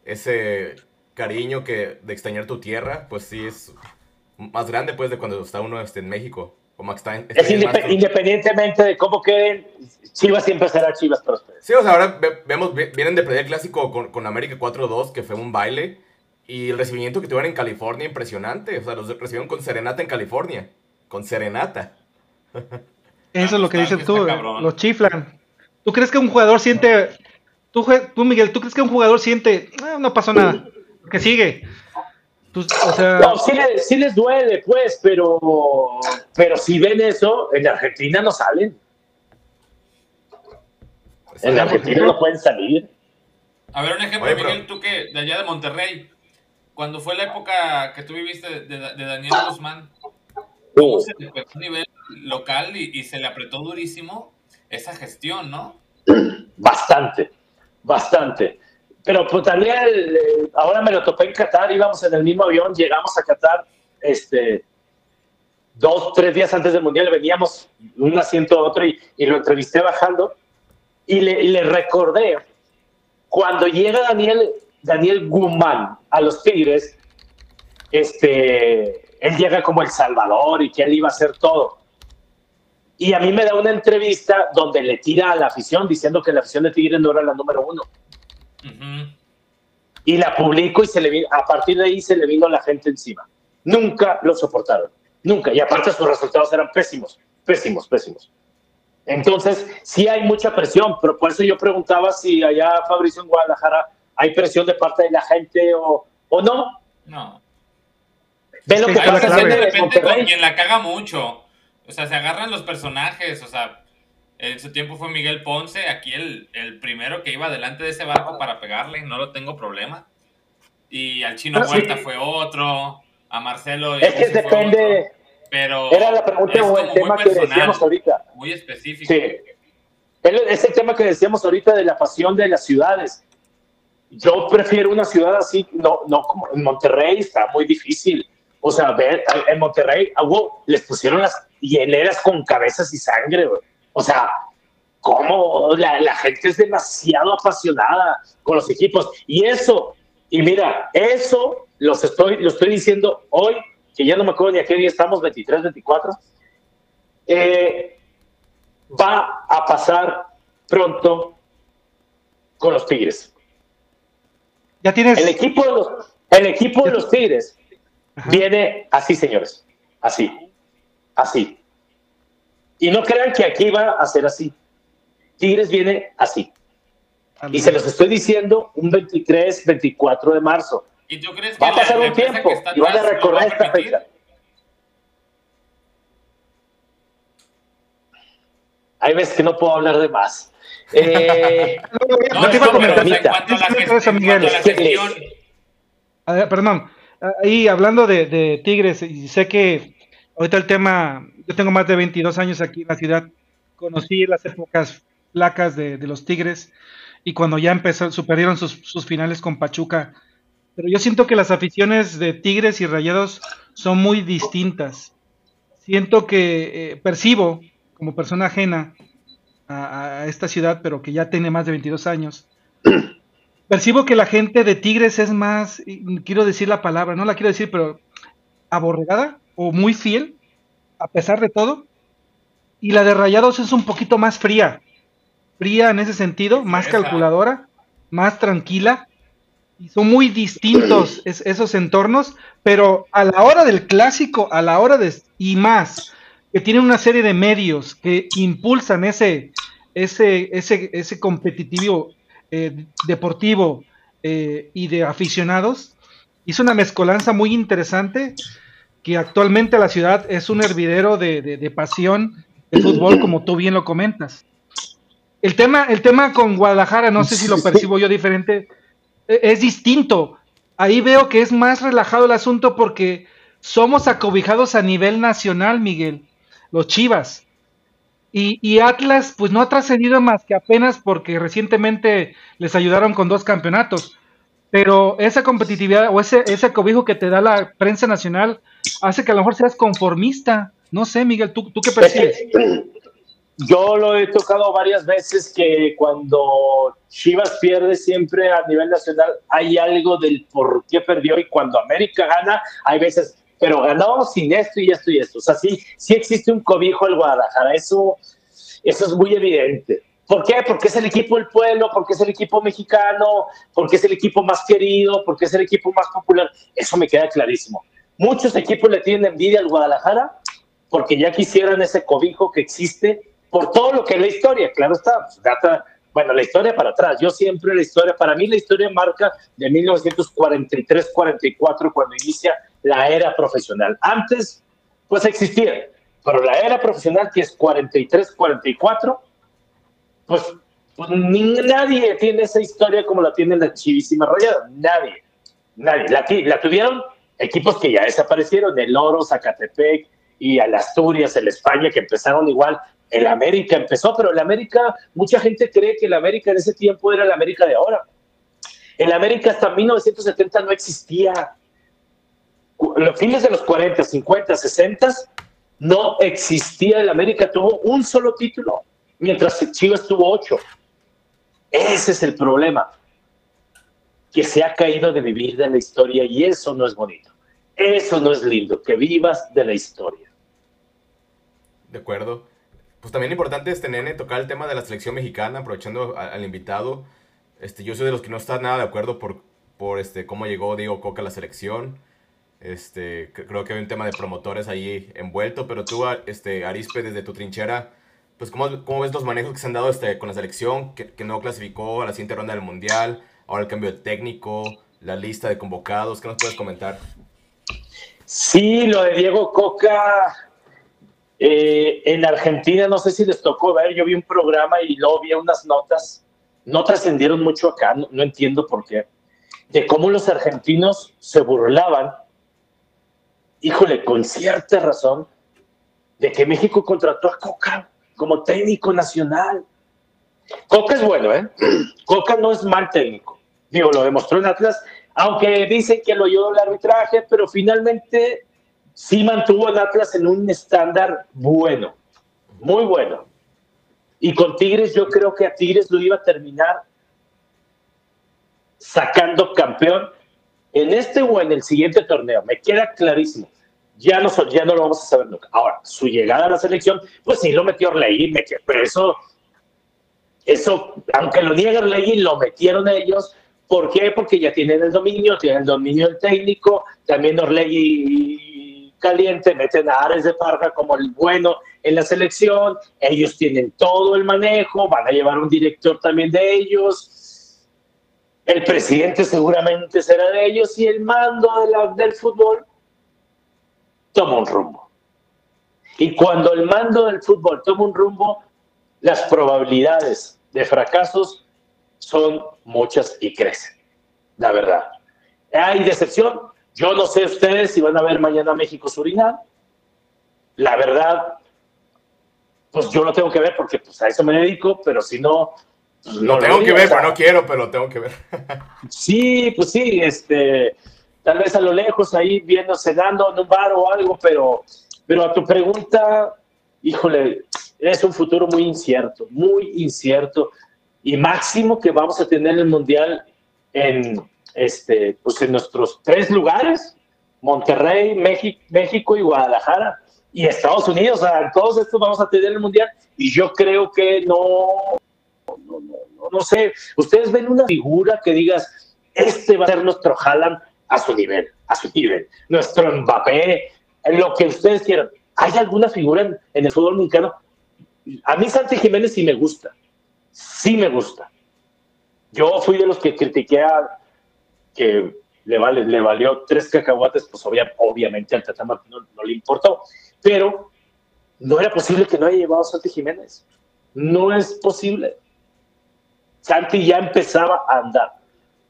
ese cariño que de extrañar tu tierra, pues sí es más grande pues de cuando está uno este, en México. Como está, es independientemente de cómo queden, Chivas siempre será Chivas prósperas. Sí, o sea, ahora vemos, vienen de perder el clásico con, con América 4-2, que fue un baile, y el recibimiento que tuvieron en California, impresionante. O sea, los recibieron con serenata en California. Con serenata. Eso es lo que dices tú, los chiflan. ¿Tú crees que un jugador siente... Tú, tú Miguel, ¿tú crees que un jugador siente... Ah, no pasó nada que sigue. Pues, no, sí, les duele, pues, pero, pero si ven eso, en Argentina no salen. En Argentina no pueden salir. A ver, un ejemplo, Miguel, tú que de allá de Monterrey, cuando fue la época que tú viviste de, Daniel Guzmán, ¿cómo se le a nivel local y, y se le apretó durísimo esa gestión, no? Bastante, bastante. Pero pues también, eh, ahora me lo topé en Qatar, íbamos en el mismo avión, llegamos a Qatar, este, dos, tres días antes del Mundial, veníamos un asiento a otro y, lo entrevisté bajando y le, recordé cuando llega Daniel, Daniel Guzmán a los Tigres, este, él llega como el Salvador y que él iba a hacer todo. Y a mí me da una entrevista donde le tira a la afición diciendo que la afición de Tigres no era la número uno. Y la publico y se le vino, a partir de ahí se le vino la gente encima. Nunca lo soportaron, nunca. Y aparte sus resultados eran pésimos, pésimos, pésimos. Entonces, sí hay mucha presión, pero por eso yo preguntaba si allá, Fabricio, en Guadalajara, hay presión de parte de la gente o, o no. No. Ve lo que pasa depende con quien la caga mucho. O sea, se agarran los personajes, o sea, en su tiempo fue Miguel Ponce, aquí el, el primero que iba delante de ese barco para pegarle, no lo tengo problema. Y al Chino Huerta fue otro, a Marcelo. Es que depende. pero era la pregunta o el tema que decíamos ahorita. Muy específico. Sí. Es el tema que decíamos ahorita de la pasión de las ciudades. Yo prefiero una ciudad así, no, no como en Monterrey, está muy difícil. O sea, ver, en Monterrey, les pusieron las hieleras con cabezas y sangre, O sea, cómo la, la, gente es demasiado apasionada con los equipos. Y eso, y mira, eso los estoy, lo estoy diciendo hoy, que ya no me acuerdo ni a qué día estamos, 23, 24. Eh, va a pasar pronto con los Tigres. Ya tienes. El equipo de los, el equipo de los Tigres viene así, señores. Así. Así. Y no crean que aquí va a ser así. Tigres viene así. Y se los estoy diciendo un 23, 24 de marzo. ¿Y tú crees que va a pasar un tiempo y van a recorrer esta fecha. Hay veces que no puedo hablar de más. Eh, no, no, te iba a comentar. Perdón, ahí hablando de, de, Tigres, y sé que ahorita el tema, yo tengo más de 22 años aquí en la ciudad, conocí las épocas placas de, los Tigres y cuando ya empezó, superaron sus, sus, finales con Pachuca. Pero yo siento que las aficiones de Tigres y Rayados son muy distintas. Siento que eh, percibo, como persona ajena a, a, esta ciudad, pero que ya tiene más de 22 años, percibo que la gente de Tigres es más, quiero decir la palabra, no la quiero decir, pero aborregada o muy fiel, a pesar de todo. Y la de Rayados es un poquito más fría, fría en ese sentido, más calculadora, más tranquila. Y son muy distintos esos entornos, pero a la hora del clásico, a la hora de... y más, que tienen una serie de medios que impulsan ese, ese, ese, ese competitivo eh, deportivo eh, y de aficionados, hizo una mezcolanza muy interesante que actualmente la ciudad es un hervidero de, pasión de fútbol, como tú bien lo comentas. El tema, el tema con Guadalajara, no sé si lo percibo yo diferente, e, es distinto. Ahí veo que es más relajado el asunto porque somos acobijados a nivel nacional, Miguel, los Chivas. Y, Atlas, pues no ha trascendido más que apenas porque recientemente les ayudaron con dos campeonatos. Pero esa competitividad o ese, ese cobijo que te da la prensa nacional hace que a lo mejor seas conformista. No sé, Miguel, ¿tú, tú qué percibes? Yo lo he tocado varias veces que cuando Chivas pierde siempre a nivel nacional hay algo del por qué perdió y cuando América gana hay veces pero ganó sin esto y esto y esto. O sea, sí, sí existe un cobijo al Guadalajara, eso, eso es muy evidente. ¿Por qué? Porque es el equipo del pueblo, porque es el equipo mexicano, porque es el equipo más querido, porque es el equipo más popular. Eso me queda clarísimo. Muchos equipos le tienen envidia al Guadalajara porque ya quisieran ese cobijo que existe por todo lo que es la historia. Claro está, data, bueno, la historia para atrás. Yo siempre la historia, para mí la historia marca de 1943-44 cuando inicia la era profesional. Antes, pues existía, pero la era profesional que es 43-44, pues, pues nadie tiene esa historia como la tiene la chivísima rayada. Nadie, nadie. La, la tuvieron equipos que ya desaparecieron, el Oro, Zacatepec y al Asturias, el España, que empezaron igual. El América empezó, pero el América, mucha gente cree que el América en ese tiempo era el América de ahora. El América hasta 1970 no existía los fines de los 40, 50, 60, no existía el América, tuvo un solo título, mientras Chivas tuvo ocho. Ese es el problema, que se ha caído de vivir de la historia y eso no es bonito. Eso no es lindo, que vivas de la historia. De acuerdo. Pues también importante este nene tocar el tema de la selección mexicana, aprovechando al, invitado. Este, yo soy de los que no está nada de acuerdo por por este, cómo llegó Diego Coca a la selección. Este, creo que hay un tema de promotores ahí envuelto, pero tú, este, Arispe, desde tu trinchera, pues ¿cómo, cómo ves los manejos que se han dado este, con la selección, que, que, no clasificó a la siguiente ronda del Mundial, ahora el cambio de técnico, la lista de convocados, ¿qué nos puedes comentar? Sí, lo de Diego Coca, eh, en Argentina, no sé si les tocó ver, yo vi un programa y luego vi unas notas, no trascendieron mucho acá, no entiendo por qué, de cómo los argentinos se burlaban híjole, con cierta razón, de que México contrató a Coca como técnico nacional. Coca es bueno, ¿eh? Coca no es mal técnico. Digo, lo demostró en Atlas, aunque dicen que lo ayudó el arbitraje, pero finalmente sí mantuvo en Atlas en un estándar bueno, muy bueno. Y con Tigres yo creo que a Tigres lo iba a terminar sacando campeón en este o en el siguiente torneo, me queda clarísimo. Ya no, ya no lo vamos a saber nunca. Ahora, su llegada a la selección, pues sí lo metió Orlegui, pero eso, eso, aunque lo niegue Orlegui, lo metieron ellos. ¿Por qué? Porque ya tienen el dominio, tienen el dominio del técnico, también Orlegui caliente, meten a Ares de Parga como el bueno en la selección, ellos tienen todo el manejo, van a llevar un director también de ellos, el presidente seguramente será de ellos y el mando del fútbol toma un rumbo. Y cuando el mando del fútbol toma un rumbo, las probabilidades de fracasos son muchas y crecen, la verdad. Hay decepción. Yo no sé ustedes si van a ver mañana México-Surinam. La verdad, pues yo lo tengo que ver porque pues, a eso me dedico, pero si no, lo tengo que ver, pero no quiero, pero lo tengo que ver. sí, pues sí, este, tal vez a lo lejos ahí viendo, cenando en un bar o algo, pero, pero a tu pregunta, híjole, es un futuro muy incierto, muy incierto. Y máximo que vamos a tener el Mundial en, este, pues en nuestros tres lugares, Monterrey, México, México y Guadalajara. Y Estados Unidos, o sea, todos estos vamos a tener el Mundial. Y yo creo que no, no, no, no, sé, ustedes ven una figura que digas, este va a ser nuestro Haaland a su nivel, a su nivel, nuestro Mbappé, lo que ustedes quieran. ¿Hay alguna figura en, el fútbol mexicano? A mí Santi Jiménez sí me gusta, sí me gusta. Yo fui de los que critiqué a que le, vale, le valió tres cacahuates, pues obviamente al Tata no, le importó, pero no era posible que no haya llevado a Santi Jiménez. No es posible. Santi ya empezaba a andar.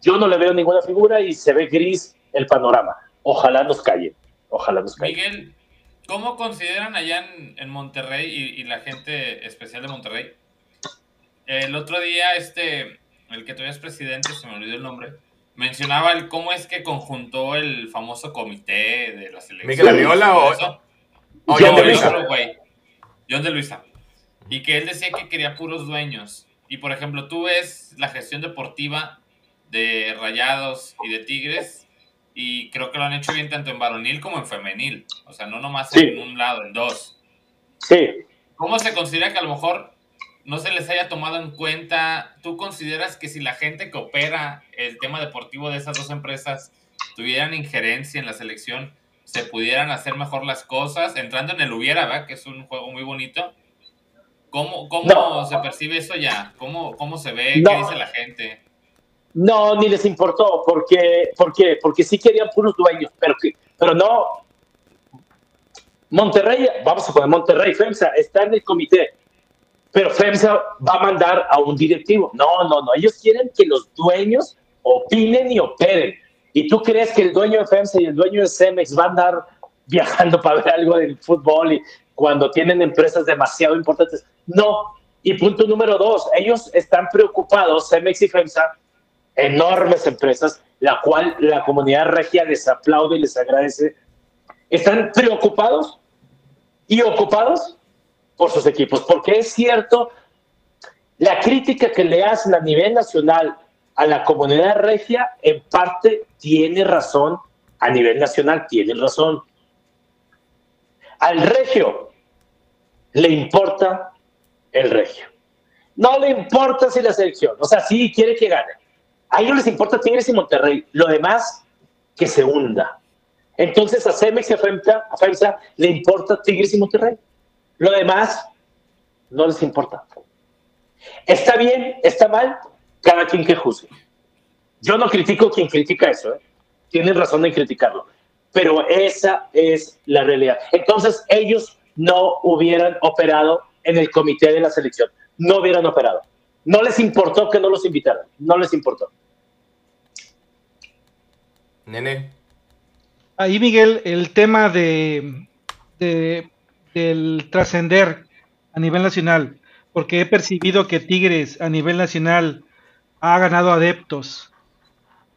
Yo no le veo ninguna figura y se ve gris el panorama. Ojalá nos calle. Ojalá nos calle. Miguel, ¿cómo consideran allá en, Monterrey y, la gente especial de Monterrey? El otro día, este, el que todavía es presidente, se me olvidó el nombre, mencionaba el cómo es que conjuntó el famoso comité de la selección. ¿Miguel Arriola o, o John de Luisa? John de Luisa. Y que él decía que quería puros dueños y por ejemplo, tú ves la gestión deportiva de Rayados y de Tigres y creo que lo han hecho bien tanto en varonil como en femenil. O sea, no nomás en un lado, en dos. Sí. ¿Cómo se considera que a lo mejor no se les haya tomado en cuenta? ¿Tú consideras que si la gente que opera el tema deportivo de esas dos empresas tuvieran injerencia en la selección, se pudieran hacer mejor las cosas? Entrando en el hubiera, ¿verdad? Que es un juego muy bonito ¿Cómo, cómo se percibe eso ya? ¿Cómo, cómo se ve? ¿Qué dice la gente? No, ni les importó, porque, porque, porque sí querían puros dueños, pero, que, pero no. Monterrey, vamos a poner Monterrey, FEMSA está en el comité, pero FEMSA va a mandar a un directivo. No, no, no, ellos quieren que los dueños opinen y operen. ¿Y tú crees que el dueño de FEMSA y el dueño de Cemex van a andar viajando para ver algo del fútbol y cuando tienen empresas demasiado importantes? No. Y punto número dos, ellos están preocupados, Cemex y FEMSA, enormes empresas, la cual la comunidad regia les aplaude y les agradece, están preocupados y ocupados por sus equipos, porque es cierto, la crítica que le hacen a nivel nacional a la comunidad regia, en parte tiene razón, a nivel nacional tiene razón. Al regio le importa el regio. No le importa si la selección, o sea, sí quiere que gane, A ellos les importa Tigres y Monterrey. Lo demás, que se hunda. Entonces a Cemex y a FEMSA, le importa Tigres y Monterrey. Lo demás no les importa. Está bien, está mal, cada quien que juzgue. Yo no critico quien critica eso, ¿eh? tienen razón en criticarlo, pero esa es la realidad. Entonces ellos no hubieran operado en el comité de la selección, no hubieran operado. No les importó que no los invitaran, no les importó. Nene. Ahí, Miguel, el tema de, del trascender a nivel nacional, porque he percibido que Tigres a nivel nacional ha ganado adeptos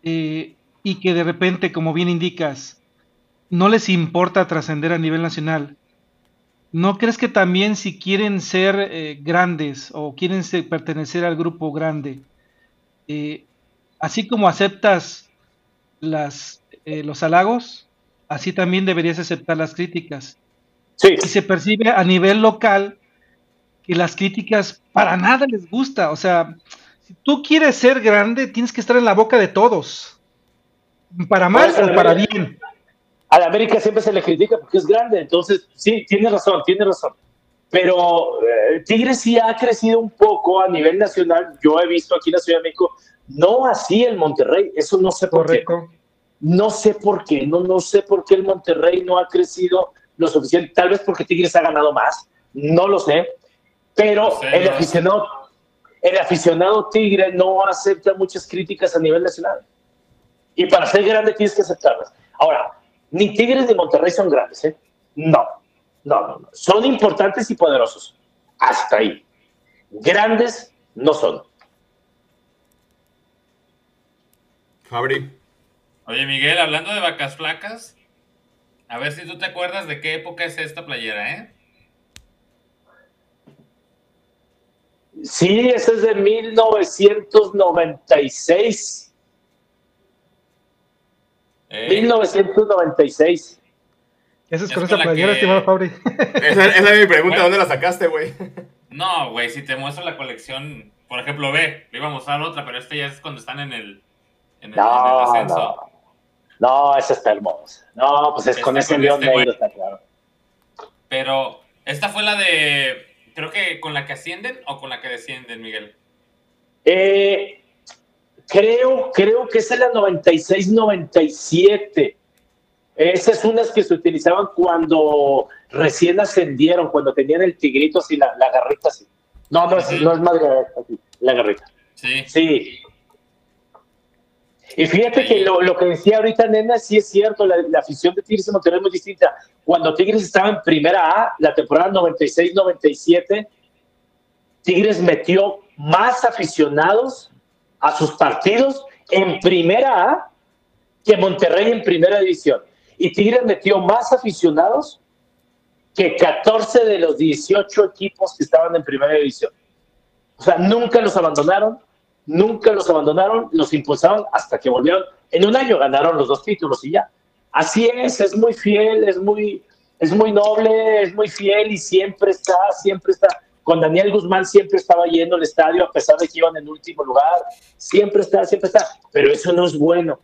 eh, y que de repente, como bien indicas, no les importa trascender a nivel nacional. ¿No crees que también si quieren ser eh, grandes o quieren pertenecer al grupo grande, eh, así como aceptas las, los halagos, así también deberías aceptar las críticas? Sí. Y se percibe a nivel local que las críticas para nada les gusta. O sea, si tú quieres ser grande, tienes que estar en la boca de todos. Para mal o para bien. A la América siempre se le critica porque es grande, entonces sí, tiene razón, tiene razón. Pero eh, Tigres sí ha crecido un poco a nivel nacional. Yo he visto aquí en la Ciudad de México, no así el Monterrey, eso no sé por qué. No sé por qué, no, no sé por qué el Monterrey no ha crecido lo suficiente. Tal vez porque Tigres ha ganado más, no lo sé. Pero el aficionado, el aficionado Tigre no acepta muchas críticas a nivel nacional. Y para ser grande tienes que aceptarlas. Ahora, ni Tigres ni Monterrey son grandes, ¿eh? No, no, no, no. Son importantes y poderosos. Hasta ahí. Grandes no son. Fabri. Oye, Miguel, hablando de vacas flacas, a ver si tú te acuerdas de qué época es esta playera, ¿eh? Sí, ese es de 1996. 1996. Eso es, con esa playera, estimado Fabri. Esa, esa, es mi pregunta, ¿dónde la sacaste, güey? No, güey, si te muestro la colección, por ejemplo, ve, le iba a mostrar otra, pero esta ya es cuando están en el, en el, no, ascenso. No. No, esa está hermosa. No, pues es con ese león este negro, está claro. Pero, esta fue la de, creo que con la que ascienden o con la que descienden, Miguel. Eh, Creo, creo que es la 96-97. Esas son unas que se utilizaban cuando recién ascendieron, cuando tenían el tigrito así, la, la garrita así. No, no es, no es madre la garrita. Sí. Sí. Y fíjate que lo, lo, que decía ahorita Nena, sí es cierto, la, la afición de Tigres y Monterrey es muy distinta. Cuando Tigres estaba en primera A, la temporada 96-97, Tigres metió más aficionados a sus partidos en primera A que Monterrey en primera división. Y Tigres metió más aficionados que 14 de los 18 equipos que estaban en primera división. O sea, nunca los abandonaron, nunca los abandonaron, los impulsaron hasta que volvieron. En un año ganaron los dos títulos y ya. Así es, es muy fiel, es muy, es muy noble, es muy fiel y siempre está, siempre está. Con Daniel Guzmán siempre estaba yendo al estadio a pesar de que iban en último lugar. Siempre está, siempre está. Pero eso no es bueno.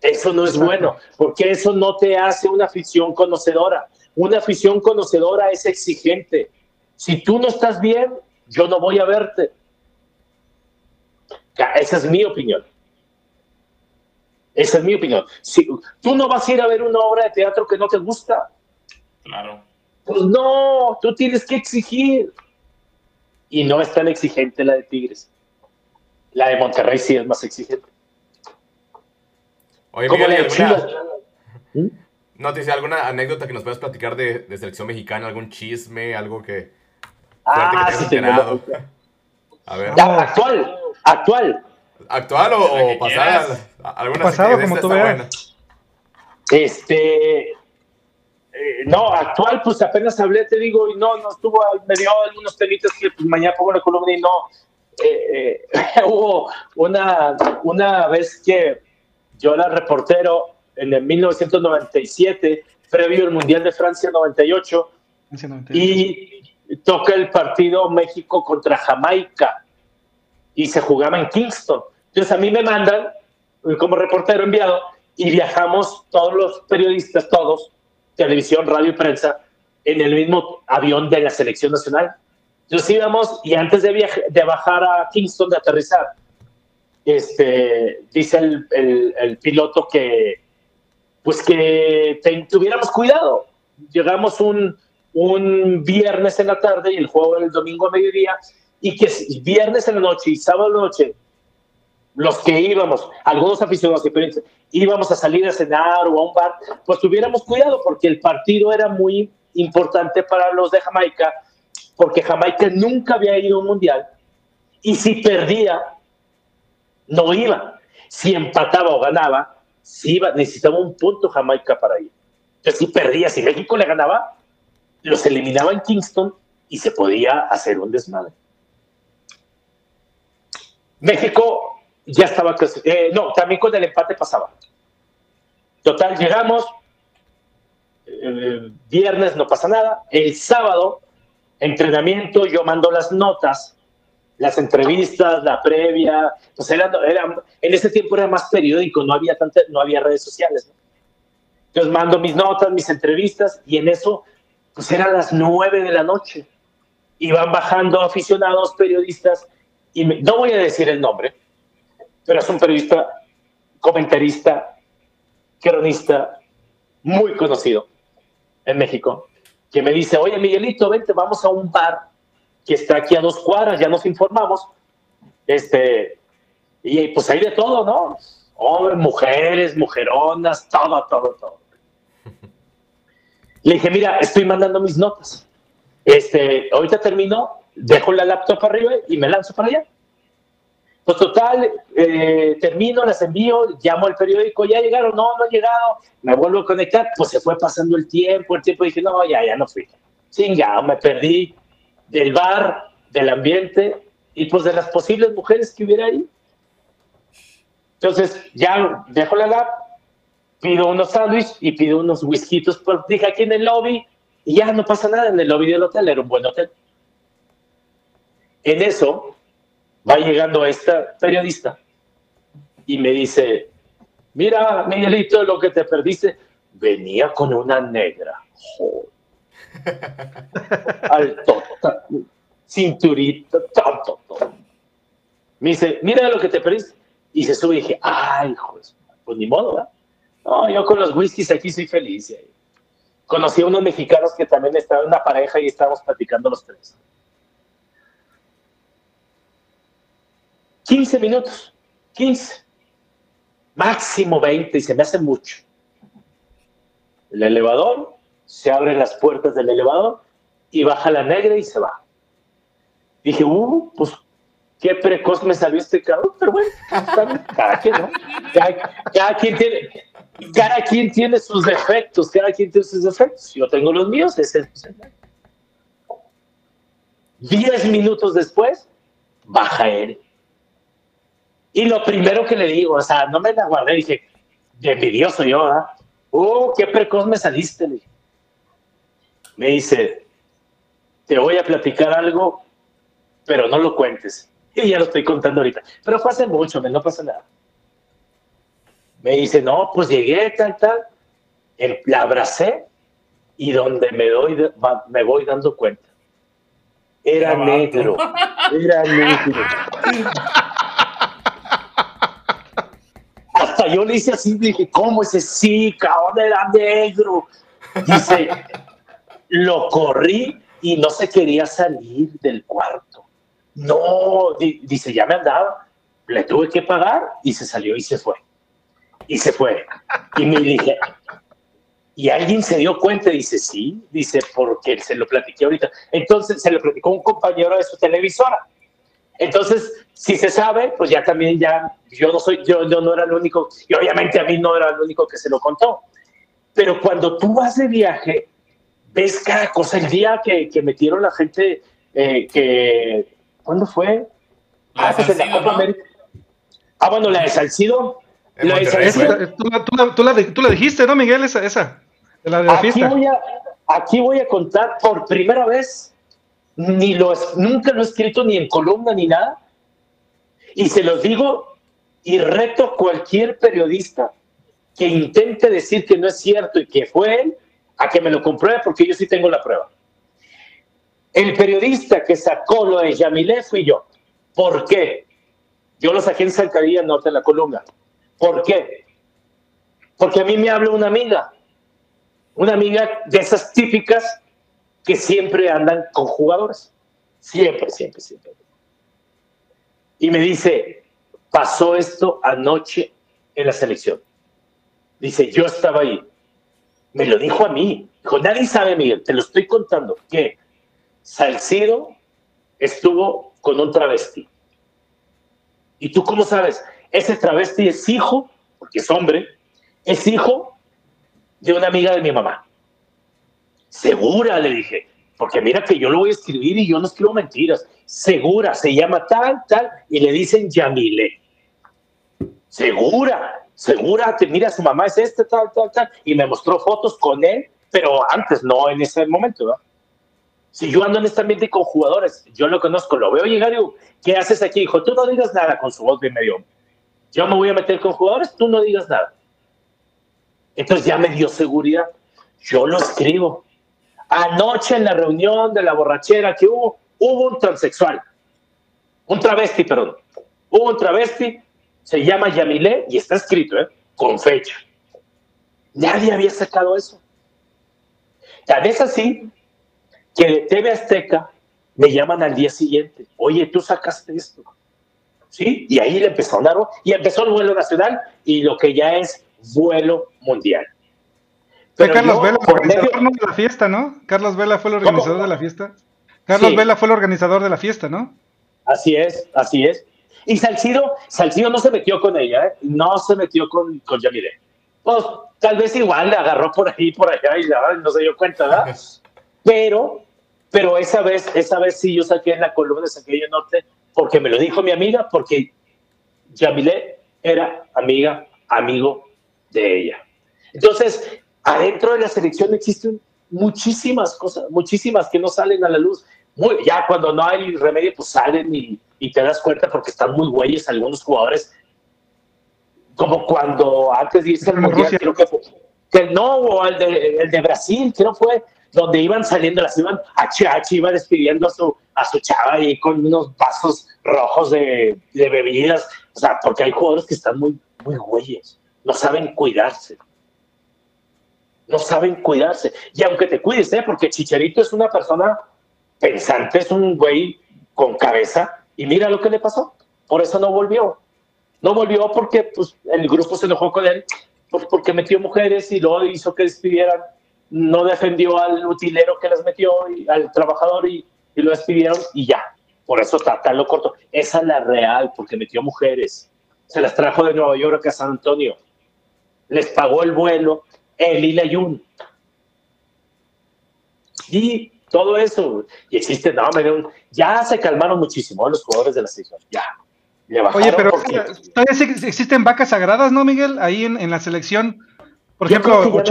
Eso no es bueno, porque eso no te hace una afición conocedora. Una afición conocedora es exigente. Si tú no estás bien, yo no voy a verte. Esa es mi opinión. Esa es mi opinión. Si tú no vas a ir a ver una obra de teatro que no te gusta. Claro. Pues no, tú tienes que exigir. Y no es tan exigente la de Tigres. La de Monterrey sí es más exigente. Oye, Miguel, ¿alguna, ¿Mm? ¿No te dice alguna anécdota que nos puedas platicar de, de, selección mexicana? ¿Algún chisme? ¿Algo que... Ah, que sí, A ver. Actual, actual. ¿Actual o, o pasada? ¿Alguna pasado, como tú veas. Este, eh, no, actual, pues apenas hablé, te digo, y no, no estuvo, me dio algunos temitas que pues, mañana pongo la columna y no. Eh, eh, hubo una, una vez que yo era reportero en el 1997, previo al Mundial de Francia 98, y toca el partido México contra Jamaica y se jugaba en Kingston. Entonces a mí me mandan eh, como reportero enviado y viajamos todos los periodistas, todos, televisión, radio y prensa, en el mismo avión de la selección nacional. Entonces íbamos y antes de, de bajar a Kingston, de aterrizar, este, dice el, el, piloto que, pues que tuviéramos cuidado. Llegamos un, un viernes en la tarde y el juego era el domingo a mediodía, y que viernes en la noche y sábado en la noche, los que íbamos, algunos aficionados que íbamos a salir a cenar o a un bar, pues tuviéramos cuidado porque el partido era muy importante para los de Jamaica, porque Jamaica nunca había ido a un mundial y si perdía, no iba. Si empataba o ganaba, si iba, necesitaba un punto Jamaica para ir. Entonces, si perdía, si México le ganaba, los eliminaba en Kingston y se podía hacer un desmadre. México ya estaba, eh, no, también con el empate pasaba. Total, llegamos, viernes no pasa nada, el sábado, entrenamiento, yo mando las notas, las entrevistas, la previa, pues era, en ese tiempo era más periódico, no había, tanta, no había redes sociales. Entonces mando mis notas, mis entrevistas, y en eso, pues eran las nueve de la noche. Iban bajando aficionados, periodistas, y no voy a decir el nombre, pero es un periodista, comentarista, cronista muy conocido en México, que me dice, oye Miguelito, vente, vamos a un bar que está aquí a dos cuadras, ya nos informamos, este, y pues hay de todo, ¿no? Hombres, mujeres, mujeronas, todo, todo, todo. Le dije, mira, estoy mandando mis notas. Este, ahorita termino, dejo la laptop arriba y me lanzo para allá. Pues total, eh, termino, las envío, llamo al periódico, ya llegaron, no, no han llegado, me vuelvo a conectar, pues se fue pasando el tiempo, el tiempo, dije, no, ya, ya no fui. ya me perdí del bar, del ambiente y pues de las posibles mujeres que hubiera ahí. Entonces, ya dejo la lap, pido unos sándwiches y pido unos whiskitos, pues dije aquí en el lobby, y ya no pasa nada en el lobby del hotel, era un buen hotel. En eso va llegando esta periodista y me dice, mira, Miguelito, lo que te perdiste, venía con una negra. Alto, cinturita, tonto, Me dice, mira lo que te perdiste. Y se sube y dije, ay, hijo, pues ni modo, ¿verdad? No, yo con los whiskies aquí soy feliz. Conocí a unos mexicanos que también estaban en una pareja y estábamos platicando los tres. 15 minutos, 15, máximo 20 y se me hace mucho. El elevador, se abren las puertas del elevador y baja la negra y se va. Dije, uh, pues qué precoz me salió este cabrón, pero bueno, cada quien, ¿no? Cada, quien tiene, cada quien tiene sus defectos, cada quien tiene sus defectos. Yo tengo los míos, es el Diez minutos después, baja él. Y lo primero que le digo, o sea, no me la guardé, dije, envidioso yo, ¿verdad? ¡Oh, qué precoz me saliste! Me dice, te voy a platicar algo, pero no lo cuentes. Y ya lo estoy contando ahorita. Pero fue hace mucho, no pasa nada. Me dice, no, pues llegué, tal, tal. La abracé y donde me, doy, me voy dando cuenta. Era negro. Era negro. Yo le hice así, dije, ¿cómo ese sí, cabrón, era negro? Dice, lo corrí y no se quería salir del cuarto. No, dice, ya me andaba, le tuve que pagar y se salió y se fue. Y se fue. Y me dije, y alguien se dio cuenta dice, sí, dice, porque se lo platiqué ahorita. Entonces se lo platicó un compañero de su televisora. Entonces, si se sabe, pues ya también ya, yo no soy, yo, no era el único, y obviamente a mí no era el único que se lo contó. Pero cuando tú vas de viaje, ves cada cosa. El día que, que metieron la gente, eh, que, ¿cuándo fue? ah, pues en la Copa América. Ah, bueno, la de Salcido. La de Tú, tú, la, tú, la, dijiste, ¿no, Miguel? Esa, esa. De la de aquí, Voy a, aquí voy a contar por primera vez ni lo, nunca lo he escrito ni en columna ni nada. Y se los digo Y reto a cualquier periodista que intente decir que no es cierto y que fue él, a que me lo compruebe porque yo sí tengo la prueba. El periodista que sacó lo de Yamilé fui yo. ¿Por qué? Yo lo saqué en Zancadilla Norte de la Columna. ¿Por qué? Porque a mí me habla una amiga, una amiga de esas típicas que siempre andan con jugadores. Siempre, siempre, siempre. Y me dice, pasó esto anoche en la selección. Dice, yo estaba ahí. Me lo dijo a mí. Dijo, nadie sabe, Miguel, te lo estoy contando, que Salcido estuvo con un travesti. ¿Y tú cómo sabes? Ese travesti es hijo, porque es hombre, es hijo de una amiga de mi mamá. Segura, le dije, porque mira que yo lo voy a escribir y yo no escribo mentiras. Segura, se llama tal, tal, y le dicen Yamile. Segura, segura, te mira, su mamá es este, tal, tal, tal, y me mostró fotos con él, pero antes, no en ese momento. Si yo ando en este ambiente con jugadores, yo lo conozco, lo veo llegar y digo, ¿qué haces aquí? Dijo, tú no digas nada con su voz de medio. Yo me voy a meter con jugadores, tú no digas nada. Entonces ya me dio seguridad. Yo lo escribo. Anoche en la reunión de la borrachera que hubo, hubo un transexual. Un travesti, perdón. Hubo un travesti, se llama Yamilé y está escrito, ¿eh? Con fecha. Nadie había sacado eso. Tal vez así que de TV Azteca me llaman al día siguiente, oye, tú sacaste esto. ¿Sí? Y ahí le empezó a dar, y empezó el vuelo nacional y lo que ya es vuelo mundial. Pero Carlos Vela, el organizador de la fiesta, ¿no? Carlos Vela fue el organizador de la fiesta. Carlos Vela fue el organizador de la fiesta, ¿no? Así es, así es. Y Salcido, Salcido no se metió con ella, ¿eh? no se metió con, con Yamile. Pues tal vez igual le agarró por ahí, por allá y no se dio cuenta, ¿verdad? Pero pero esa vez, esa vez sí yo saqué en la columna de Sanquillo Norte porque me lo dijo mi amiga, porque Yamile era amiga, amigo de ella. Entonces, adentro de la selección existen muchísimas cosas, muchísimas que no salen a la luz. Muy, ya cuando no hay remedio, pues salen y, y te das cuenta porque están muy güeyes algunos jugadores. Como cuando antes de irse al Mundial, creo que, que no, o el de, el de Brasil, creo fue donde iban saliendo, las iban, HH iba despidiendo a su, a su chava ahí con unos vasos rojos de, de bebidas, o sea, porque hay jugadores que están muy, muy güeyes, no saben cuidarse. No saben cuidarse. Y aunque te cuides, ¿eh? porque Chicharito es una persona pensante, es un güey con cabeza, y mira lo que le pasó. Por eso no volvió. No volvió porque pues, el grupo se enojó con él, pues, porque metió mujeres y luego hizo que despidieran no defendió al utilero que las metió, y, al trabajador y, lo despidieron y ya. Por eso está lo corto. Esa es la real, porque metió mujeres. Se las trajo de Nueva York a San Antonio. Les pagó el vuelo el Ilayun. Y todo eso. Y existe, no, ya se calmaron muchísimo los jugadores de la selección. Ya. Oye, pero todavía existen vacas sagradas, ¿no, Miguel? Ahí en, la selección. Por ejemplo,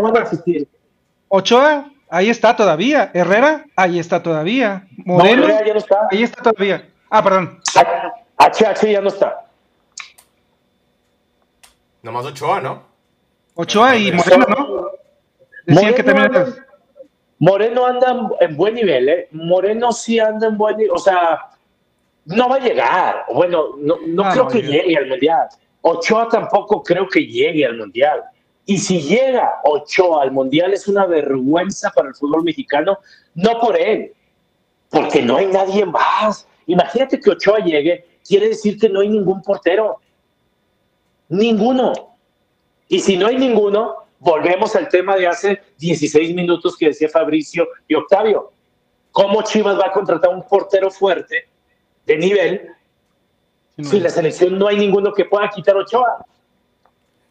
Ochoa, ahí está todavía. Herrera, ahí está todavía. Moreno, ya no está. ahí está todavía. Ah, perdón. HH ya no está. Nomás Ochoa, ¿no? Ochoa y Moreno, ¿no? Decían que también anda, Moreno anda en buen nivel, ¿eh? Moreno sí anda en buen nivel. O sea, no va a llegar. Bueno, no, no ah, creo que llegue al Mundial. Ochoa tampoco creo que llegue al Mundial. Y si llega Ochoa al Mundial es una vergüenza para el fútbol mexicano, no por él, porque no hay nadie más. Imagínate que Ochoa llegue, quiere decir que no hay ningún portero. Ninguno. Y si no hay ninguno, volvemos al tema de hace 16 minutos que decía Fabricio y Octavio. ¿Cómo Chivas va a contratar un portero fuerte de nivel si en la selección no hay ninguno que pueda quitar Ochoa?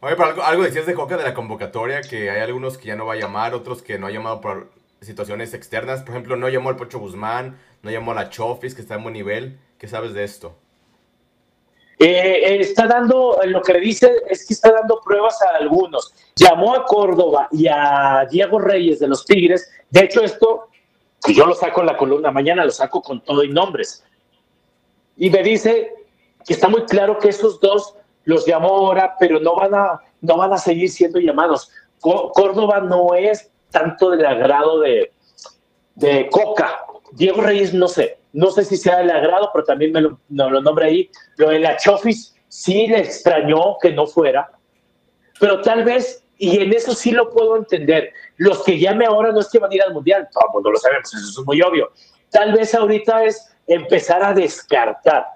Oye, pero algo, decías de Coca de la convocatoria, que hay algunos que ya no va a llamar, otros que no ha llamado por situaciones externas. Por ejemplo, no llamó al Pocho Guzmán, no llamó a la Chofis, que está en buen nivel. ¿Qué sabes de esto? Eh, está dando, lo que le dice es que está dando pruebas a algunos. Llamó a Córdoba y a Diego Reyes de los Tigres. De hecho, esto, yo lo saco en la columna, mañana lo saco con todo y nombres. Y me dice que está muy claro que esos dos los llamó ahora, pero no van a, no van a seguir siendo llamados. Córdoba no es tanto del agrado de, de Coca. Diego Reyes, no sé, no sé si sea del agrado, pero también me lo, lo nombre ahí. Lo de la Chofis sí le extrañó que no fuera, pero tal vez, y en eso sí lo puedo entender, los que llame ahora no es que van a ir al Mundial, todo el mundo lo sabemos, eso es muy obvio. Tal vez ahorita es empezar a descartar,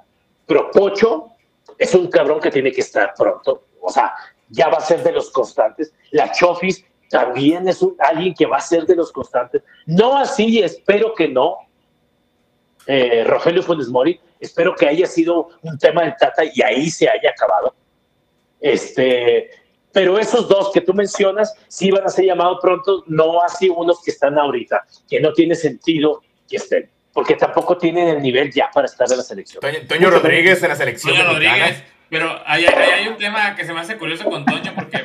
pero Pocho es un cabrón que tiene que estar pronto, o sea, ya va a ser de los constantes. La Chofis también es alguien que va a ser de los constantes. No así, espero que no. Eh, Rogelio Funes Mori, espero que haya sido un tema de Tata y ahí se haya acabado. Este, pero esos dos que tú mencionas sí van a ser llamados pronto, no así unos que están ahorita, que no tiene sentido que estén, porque tampoco tienen el nivel ya para estar en la selección. Toño, Rodríguez en la selección. Toño Rodríguez, pero hay, hay, un tema que se me hace curioso con Toño, porque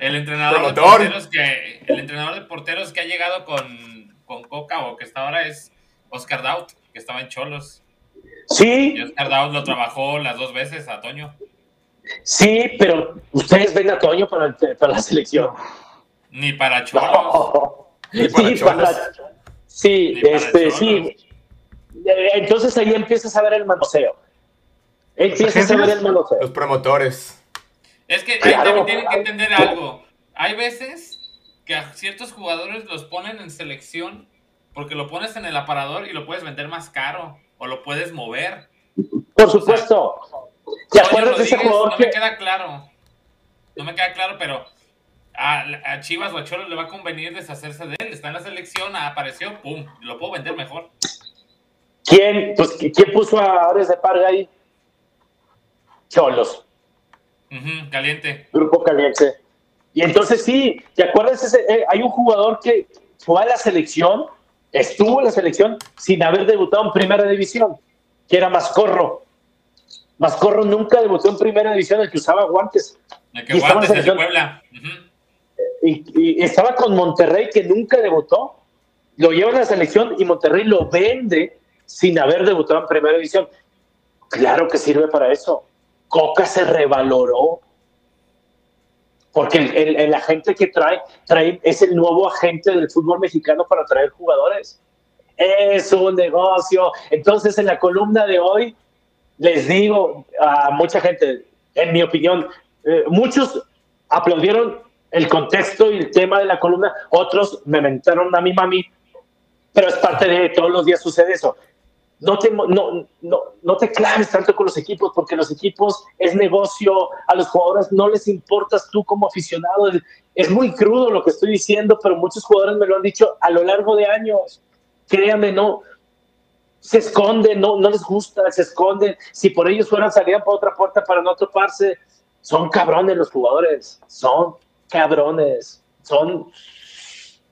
el entrenador, de porteros, que, el entrenador de porteros que ha llegado con, con Coca o que está ahora es Oscar Daut, que estaba en Cholos. Sí. Y Oscar lo trabajó las dos veces a Toño. Sí, pero ustedes ven a Toño para, para la selección. Ni para Cholos. Ni para sí, Cholos. sí, este, sí. Entonces ahí empiezas a ver el manoseo. Empiezas a ver el manoseo. Los promotores. Es que ahí también tienen que entender algo. Hay veces que a ciertos jugadores los ponen en selección porque lo pones en el aparador y lo puedes vender más caro o lo puedes mover. Por supuesto. ¿Te acuerdas de ese jugador? No me queda claro. No me queda claro, pero a, Chivas o a Cholo le va a convenir deshacerse de él. Está en la selección, apareció, pum, lo puedo vender mejor. ¿Quién, pues, ¿quién puso a Ares de Parga ahí? Cholos. caliente. Grupo caliente. Y entonces sí, ¿te acuerdas? Ese, eh, hay un jugador que fue a la selección, estuvo en la selección sin haber debutado en primera división, que era Mascorro. Mascorro nunca debutó en primera división, el que usaba guantes. El que y guantes en de Puebla. y, estaba con Monterrey, que nunca debutó. Lo lleva a la selección y Monterrey lo vende sin haber debutado en primera división. Claro que sirve para eso. Coca se revaloró. Porque el, el, agente que trae, trae es el nuevo agente del fútbol mexicano para traer jugadores. Es un negocio. Entonces, en la columna de hoy, les digo a mucha gente, en mi opinión, eh, muchos aplaudieron el contexto y el tema de la columna, otros me mentaron a mi mami, pero es parte de todos los días sucede eso no te, no, no, no te claves tanto con los equipos, porque los equipos es negocio, a los jugadores no les importas tú como aficionado. Es, muy crudo lo que estoy diciendo, pero muchos jugadores me lo han dicho a lo largo de años. Créanme, no, se esconden, no, no les gusta, se esconden. Si por ellos fueran, salían por otra puerta para no toparse. Son cabrones los jugadores, son cabrones, son...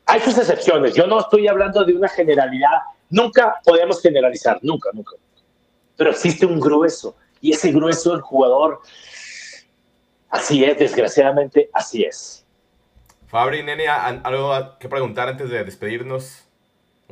Hay sus excepciones, yo no estoy hablando de una generalidad Nunca podemos generalizar, nunca, nunca. Pero existe un grueso, y ese grueso el jugador, así es, desgraciadamente, así es. Fabri, Nene, ¿algo que preguntar antes de despedirnos?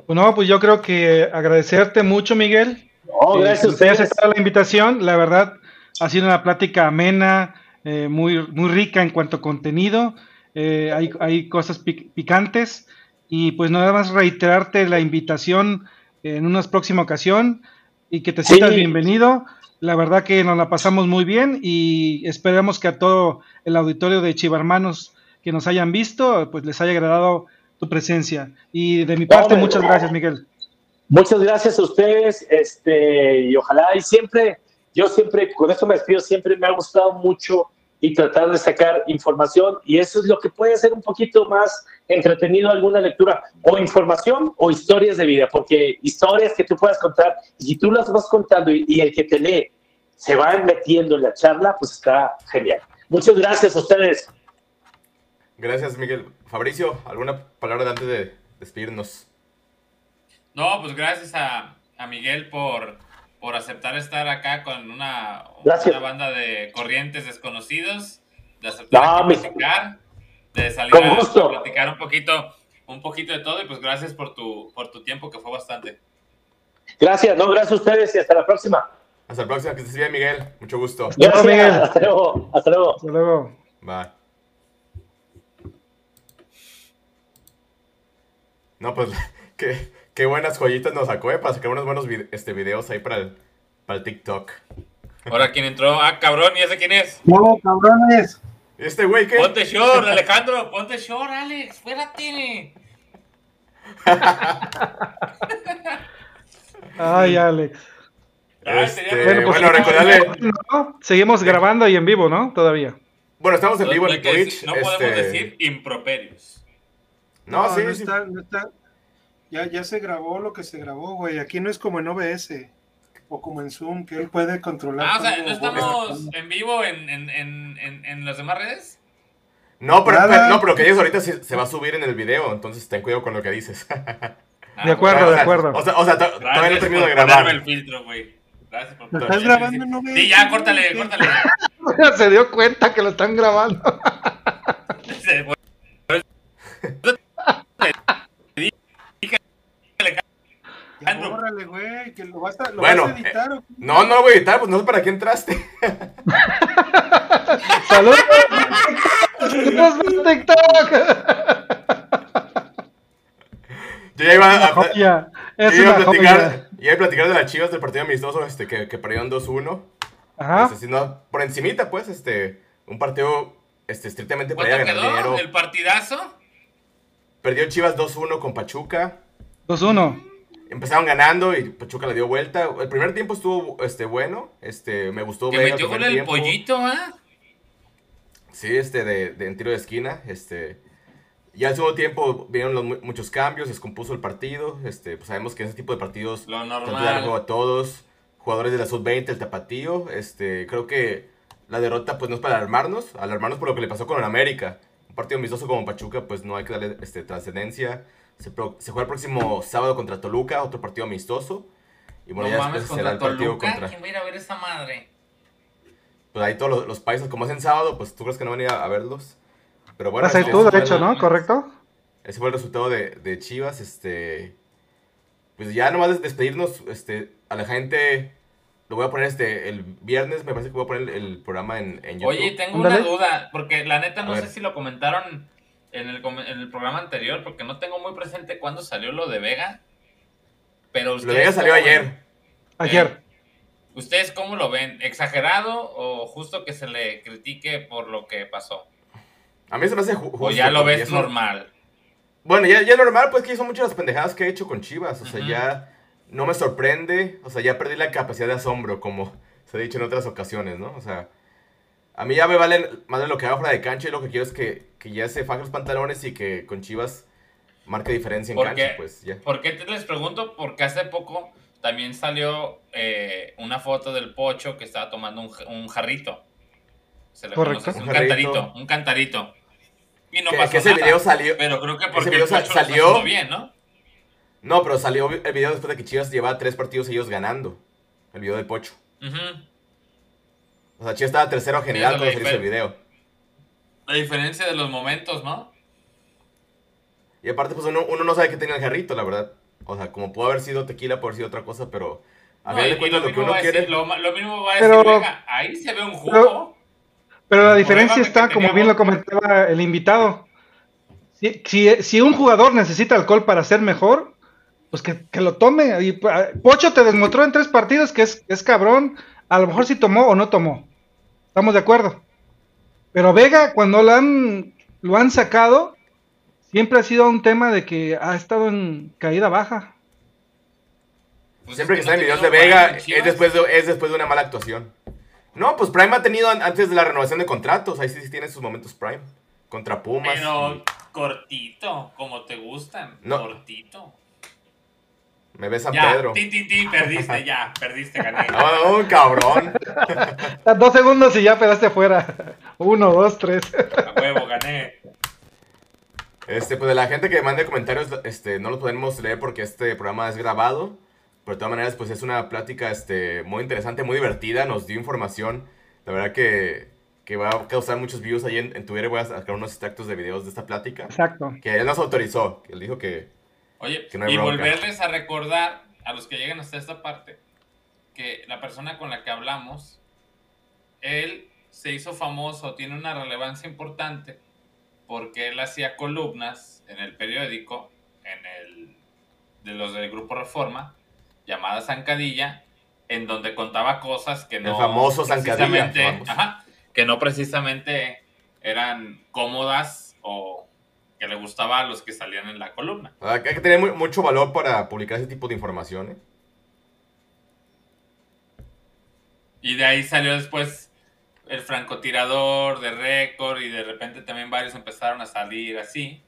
Bueno, pues yo creo que agradecerte mucho, Miguel. No, gracias a ustedes. aceptado la invitación. La verdad, ha sido una plática amena, eh, muy, muy rica en cuanto a contenido. Eh, hay, hay, cosas picantes. Y pues nada más reiterarte la invitación en una próxima ocasión y que te sientas bienvenido. La verdad que nos la pasamos muy bien y esperamos que a todo el auditorio de Chivarmanos que nos hayan visto, pues les haya agradado tu presencia. Y de mi parte, muchas gracias, Miguel. Muchas gracias a ustedes, este, y ojalá, y siempre, yo siempre, con esto me despido, siempre me ha gustado mucho y tratar de sacar información y eso es lo que puede ser un poquito más entretenido alguna lectura o información o historias de vida, porque historias que tú puedas contar y si tú las vas contando y, el que te lee se va metiendo en la charla, pues está genial. Muchas gracias a ustedes. Gracias, Miguel. Fabricio, ¿alguna palabra antes de despedirnos? No, pues gracias a, a Miguel por por aceptar estar acá con una, una banda de corrientes desconocidos, de aceptar platicar, de salir a, platicar un poquito, un poquito de todo y pues gracias por tu, por tu tiempo que fue bastante. Gracias, no, gracias a ustedes y hasta la próxima. Hasta la próxima, que estés bien, Miguel. Mucho gusto. Gracias, Miguel. Hasta luego. Hasta luego. Hasta luego. Bye. No, pues, qué, qué buenas joyitas nos sacó, ¿eh? Para sacar unos buenos este, videos ahí para el, para el TikTok. Ahora, ¿quién entró? Ah, cabrón, ¿y ese quién es? No, cabrones. ¿Este güey qué? Ponte short, Alejandro, ponte short, Alex, espérate. Ay, Alex. Este, bueno, pues, recordarle. Seguimos grabando y en vivo, ¿no? Todavía. Bueno, estamos en vivo en Twitch. no podemos este, decir improperios. No, sí, no sí. Está, no está. Ya, ya se grabó lo que se grabó, güey. Aquí no es como en OBS o como en Zoom, que él puede controlar. Ah, o sea, ¿no estamos en vivo en, en, en, en, las demás redes? No, pero, no, pero que ellos ahorita se, se, va a subir en el video, entonces ten cuidado con lo que dices. de acuerdo, de acuerdo. O sea, o sea todavía no termino de grabar. el filtro, güey. Gracias por ¿Estás grabando en OBS? Sí, ya, córtale, córtale. se dio cuenta que lo están grabando. Bórrale, güey, que lo vas a, lo bueno, vas a editar. Eh, no, no lo voy a editar, pues no sé para qué entraste. ¡Saludos! ¡Saludos TikTok! Yo ya iba a, joya. Es yo iba a platicar, iba a platicar de las chivas del partido amistoso este, que, que perdieron 2-1. Ajá. Este, no, por encimita, pues, este, un partido este, estrictamente para ganar dinero. ¿El partidazo? Perdió Chivas 2-1 con Pachuca. 2-1. Empezaron ganando y Pachuca le dio vuelta. El primer tiempo estuvo este, bueno. Este, me gustó ver. metió con el pollito, ¿ah? Sí, este, de, de, en tiro de esquina. Este. Ya al segundo tiempo vinieron los, muchos cambios, descompuso el partido. Este, pues sabemos que ese tipo de partidos Lo normal. a todos. Jugadores de la sub-20, el tapatío. Este, creo que la derrota pues no es para alarmarnos. Alarmarnos por lo que le pasó con el América. Un partido amistoso como Pachuca pues no hay que darle este, trascendencia. Se, juega el próximo sábado contra Toluca, otro partido amistoso. Y bueno, ya después será el partido contra. ¿Quién va a ir a ver esa madre? Pues ahí todos los, países, como es en sábado, pues tú crees que no van a ir a, verlos. Pero bueno. Vas ir tú, de hecho, ¿no? ¿Correcto? Ese fue el resultado de, de, Chivas. Este. Pues ya nomás despedirnos este, a la gente. Lo voy a poner este el viernes, me parece que voy a poner el, programa en, en, YouTube. Oye, tengo una duda, porque la neta no sé si lo comentaron en el, en el programa anterior, porque no tengo muy presente cuándo salió lo de Vega. Pero lo de Vega salió ayer. Ayer. ¿Ustedes cómo lo ven? ¿Exagerado o justo que se le critique por lo que pasó? A mí se me hace justo. O ya lo ves normal. Bueno, ya, ya normal, pues que son muchas las pendejadas que he hecho con Chivas. O sea, ya no me sorprende. O sea, ya perdí la capacidad de asombro, como se ha dicho en otras ocasiones, ¿no? O sea, a mí ya me vale más lo que haga fuera de cancha y lo que quiero es que, que ya se faje los pantalones y que con Chivas marque diferencia en cancha, pues ya. ¿Por qué te les pregunto? Porque hace poco también salió eh, una foto del Pocho que estaba tomando un, un jarrito. Se le Correcto. un, un cantarito, un cantarito. Y no pasó que ese video salió. Pero creo que porque ese video el Pocho salió bien, ¿no? No, pero salió el video después de que Chivas llevaba tres partidos ellos ganando. El video del Pocho. Ajá. O sea, Chivas estaba tercero general cuando se hizo el video. La diferencia de los momentos, ¿no? Y aparte, pues uno, uno no sabe qué tenía el jarrito, la verdad. O sea, como pudo haber sido tequila, puede haber sido otra cosa, pero a no, de cuentas lo, que uno quiere. Decir, lo, lo, mismo va a decir, pero, venga, ahí se ve un jugo. Pero, pero la diferencia está, como bien lo comentaba el invitado. Si, si, si, un jugador necesita alcohol para ser mejor, pues que, que lo tome. Y, Pocho te desmostró en tres partidos que es, es cabrón. A lo mejor si tomó o no tomó. Estamos de acuerdo. Pero Vega, cuando lo han, lo han sacado, siempre ha sido un tema de que ha estado en caída baja. Pues siempre que, está en videos de Vega es después de, es después de una mala actuación. No, pues Prime ha tenido antes de la renovación de contratos. Ahí sí, sí tiene sus momentos Prime. Contra Pumas. Pero cortito, como te gustan. Cortito. Me ves San ya, Pedro. Tin, tin, tin, perdiste, ya, perdiste, gané. No, no, cabrón. dos segundos y ya pedaste afuera. Uno, dos, tres. A huevo, gané. Este, pues de la gente que mande comentarios, este, no los podemos leer porque este programa es grabado. Pero de todas maneras, pues es una plática este, muy interesante, muy divertida. Nos dio información. La verdad que, que va a causar muchos views ahí en, en Twitter. Voy a sacar unos extractos de videos de esta plática. Exacto. Que él nos autorizó. Que él dijo que, Oye, y volverles a recordar a los que llegan hasta esta parte que la persona con la que hablamos, él se hizo famoso, tiene una relevancia importante, porque él hacía columnas en el periódico, en el de los del Grupo Reforma, llamada Zancadilla, en donde contaba cosas que no. El famoso. Ajá, que no precisamente eran cómodas o que le gustaba a los que salían en la columna. Hay que tener mucho valor para publicar ese tipo de información. ¿eh? Y de ahí salió después el francotirador de récord y de repente también varios empezaron a salir así.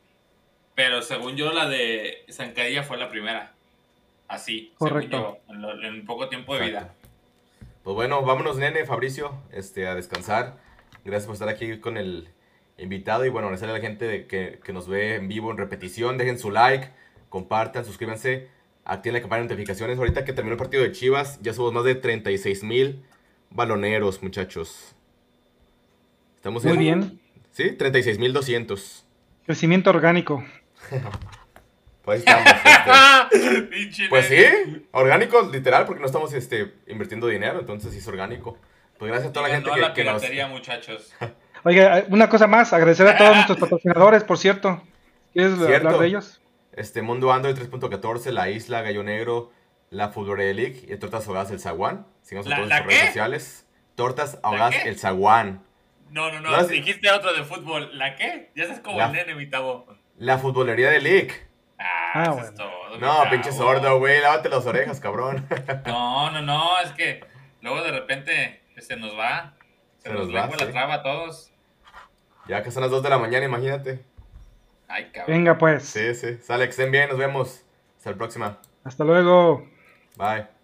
Pero según yo, la de Zancadilla fue la primera. Así, Correcto. según yo, en, poco tiempo de vida. Pues bueno, vámonos, nene, Fabricio, este, a descansar. Gracias por estar aquí con el invitado. Y bueno, agradecerle a la gente que, que nos ve en vivo, en repetición. Dejen su like, compartan, suscríbanse, activen la campana de notificaciones. Ahorita que terminó el partido de Chivas, ya somos más de 36 mil baloneros, muchachos. Estamos Muy bien. Sí, 36.200. Crecimiento orgánico. pues estamos. Este, pues sí, orgánico, literal, porque no estamos este, invirtiendo dinero, entonces sí es orgánico. Pues gracias a toda la gente que, la piratería, muchachos. Oiga, una cosa más, agradecer a todos nuestros patrocinadores, por cierto. ¿Quieres hablar de ellos? Este Mundo Android 3.14, La Isla, Gallo Negro, La Fulgore League y Tortas Ahogadas El Zaguán. Sigamos en todas nuestras redes sociales. Tortas Ahogadas El Zaguán. No, no, no, dijiste otro de fútbol. ¿La qué? Ya sabes como la, el nene, mi tabo. La futbolería de League. Ah, ah eso es todo. No, pinche sordo, güey. Lávate las orejas, cabrón. no, no, no. Es que luego de repente se nos va. Se, nos, va. la traba a todos. Ya que son las 2 de la mañana, imagínate. Ay, cabrón. Venga, pues. Sí, sí. Sale, que estén bien. Nos vemos. Hasta la próxima. Hasta luego. Bye.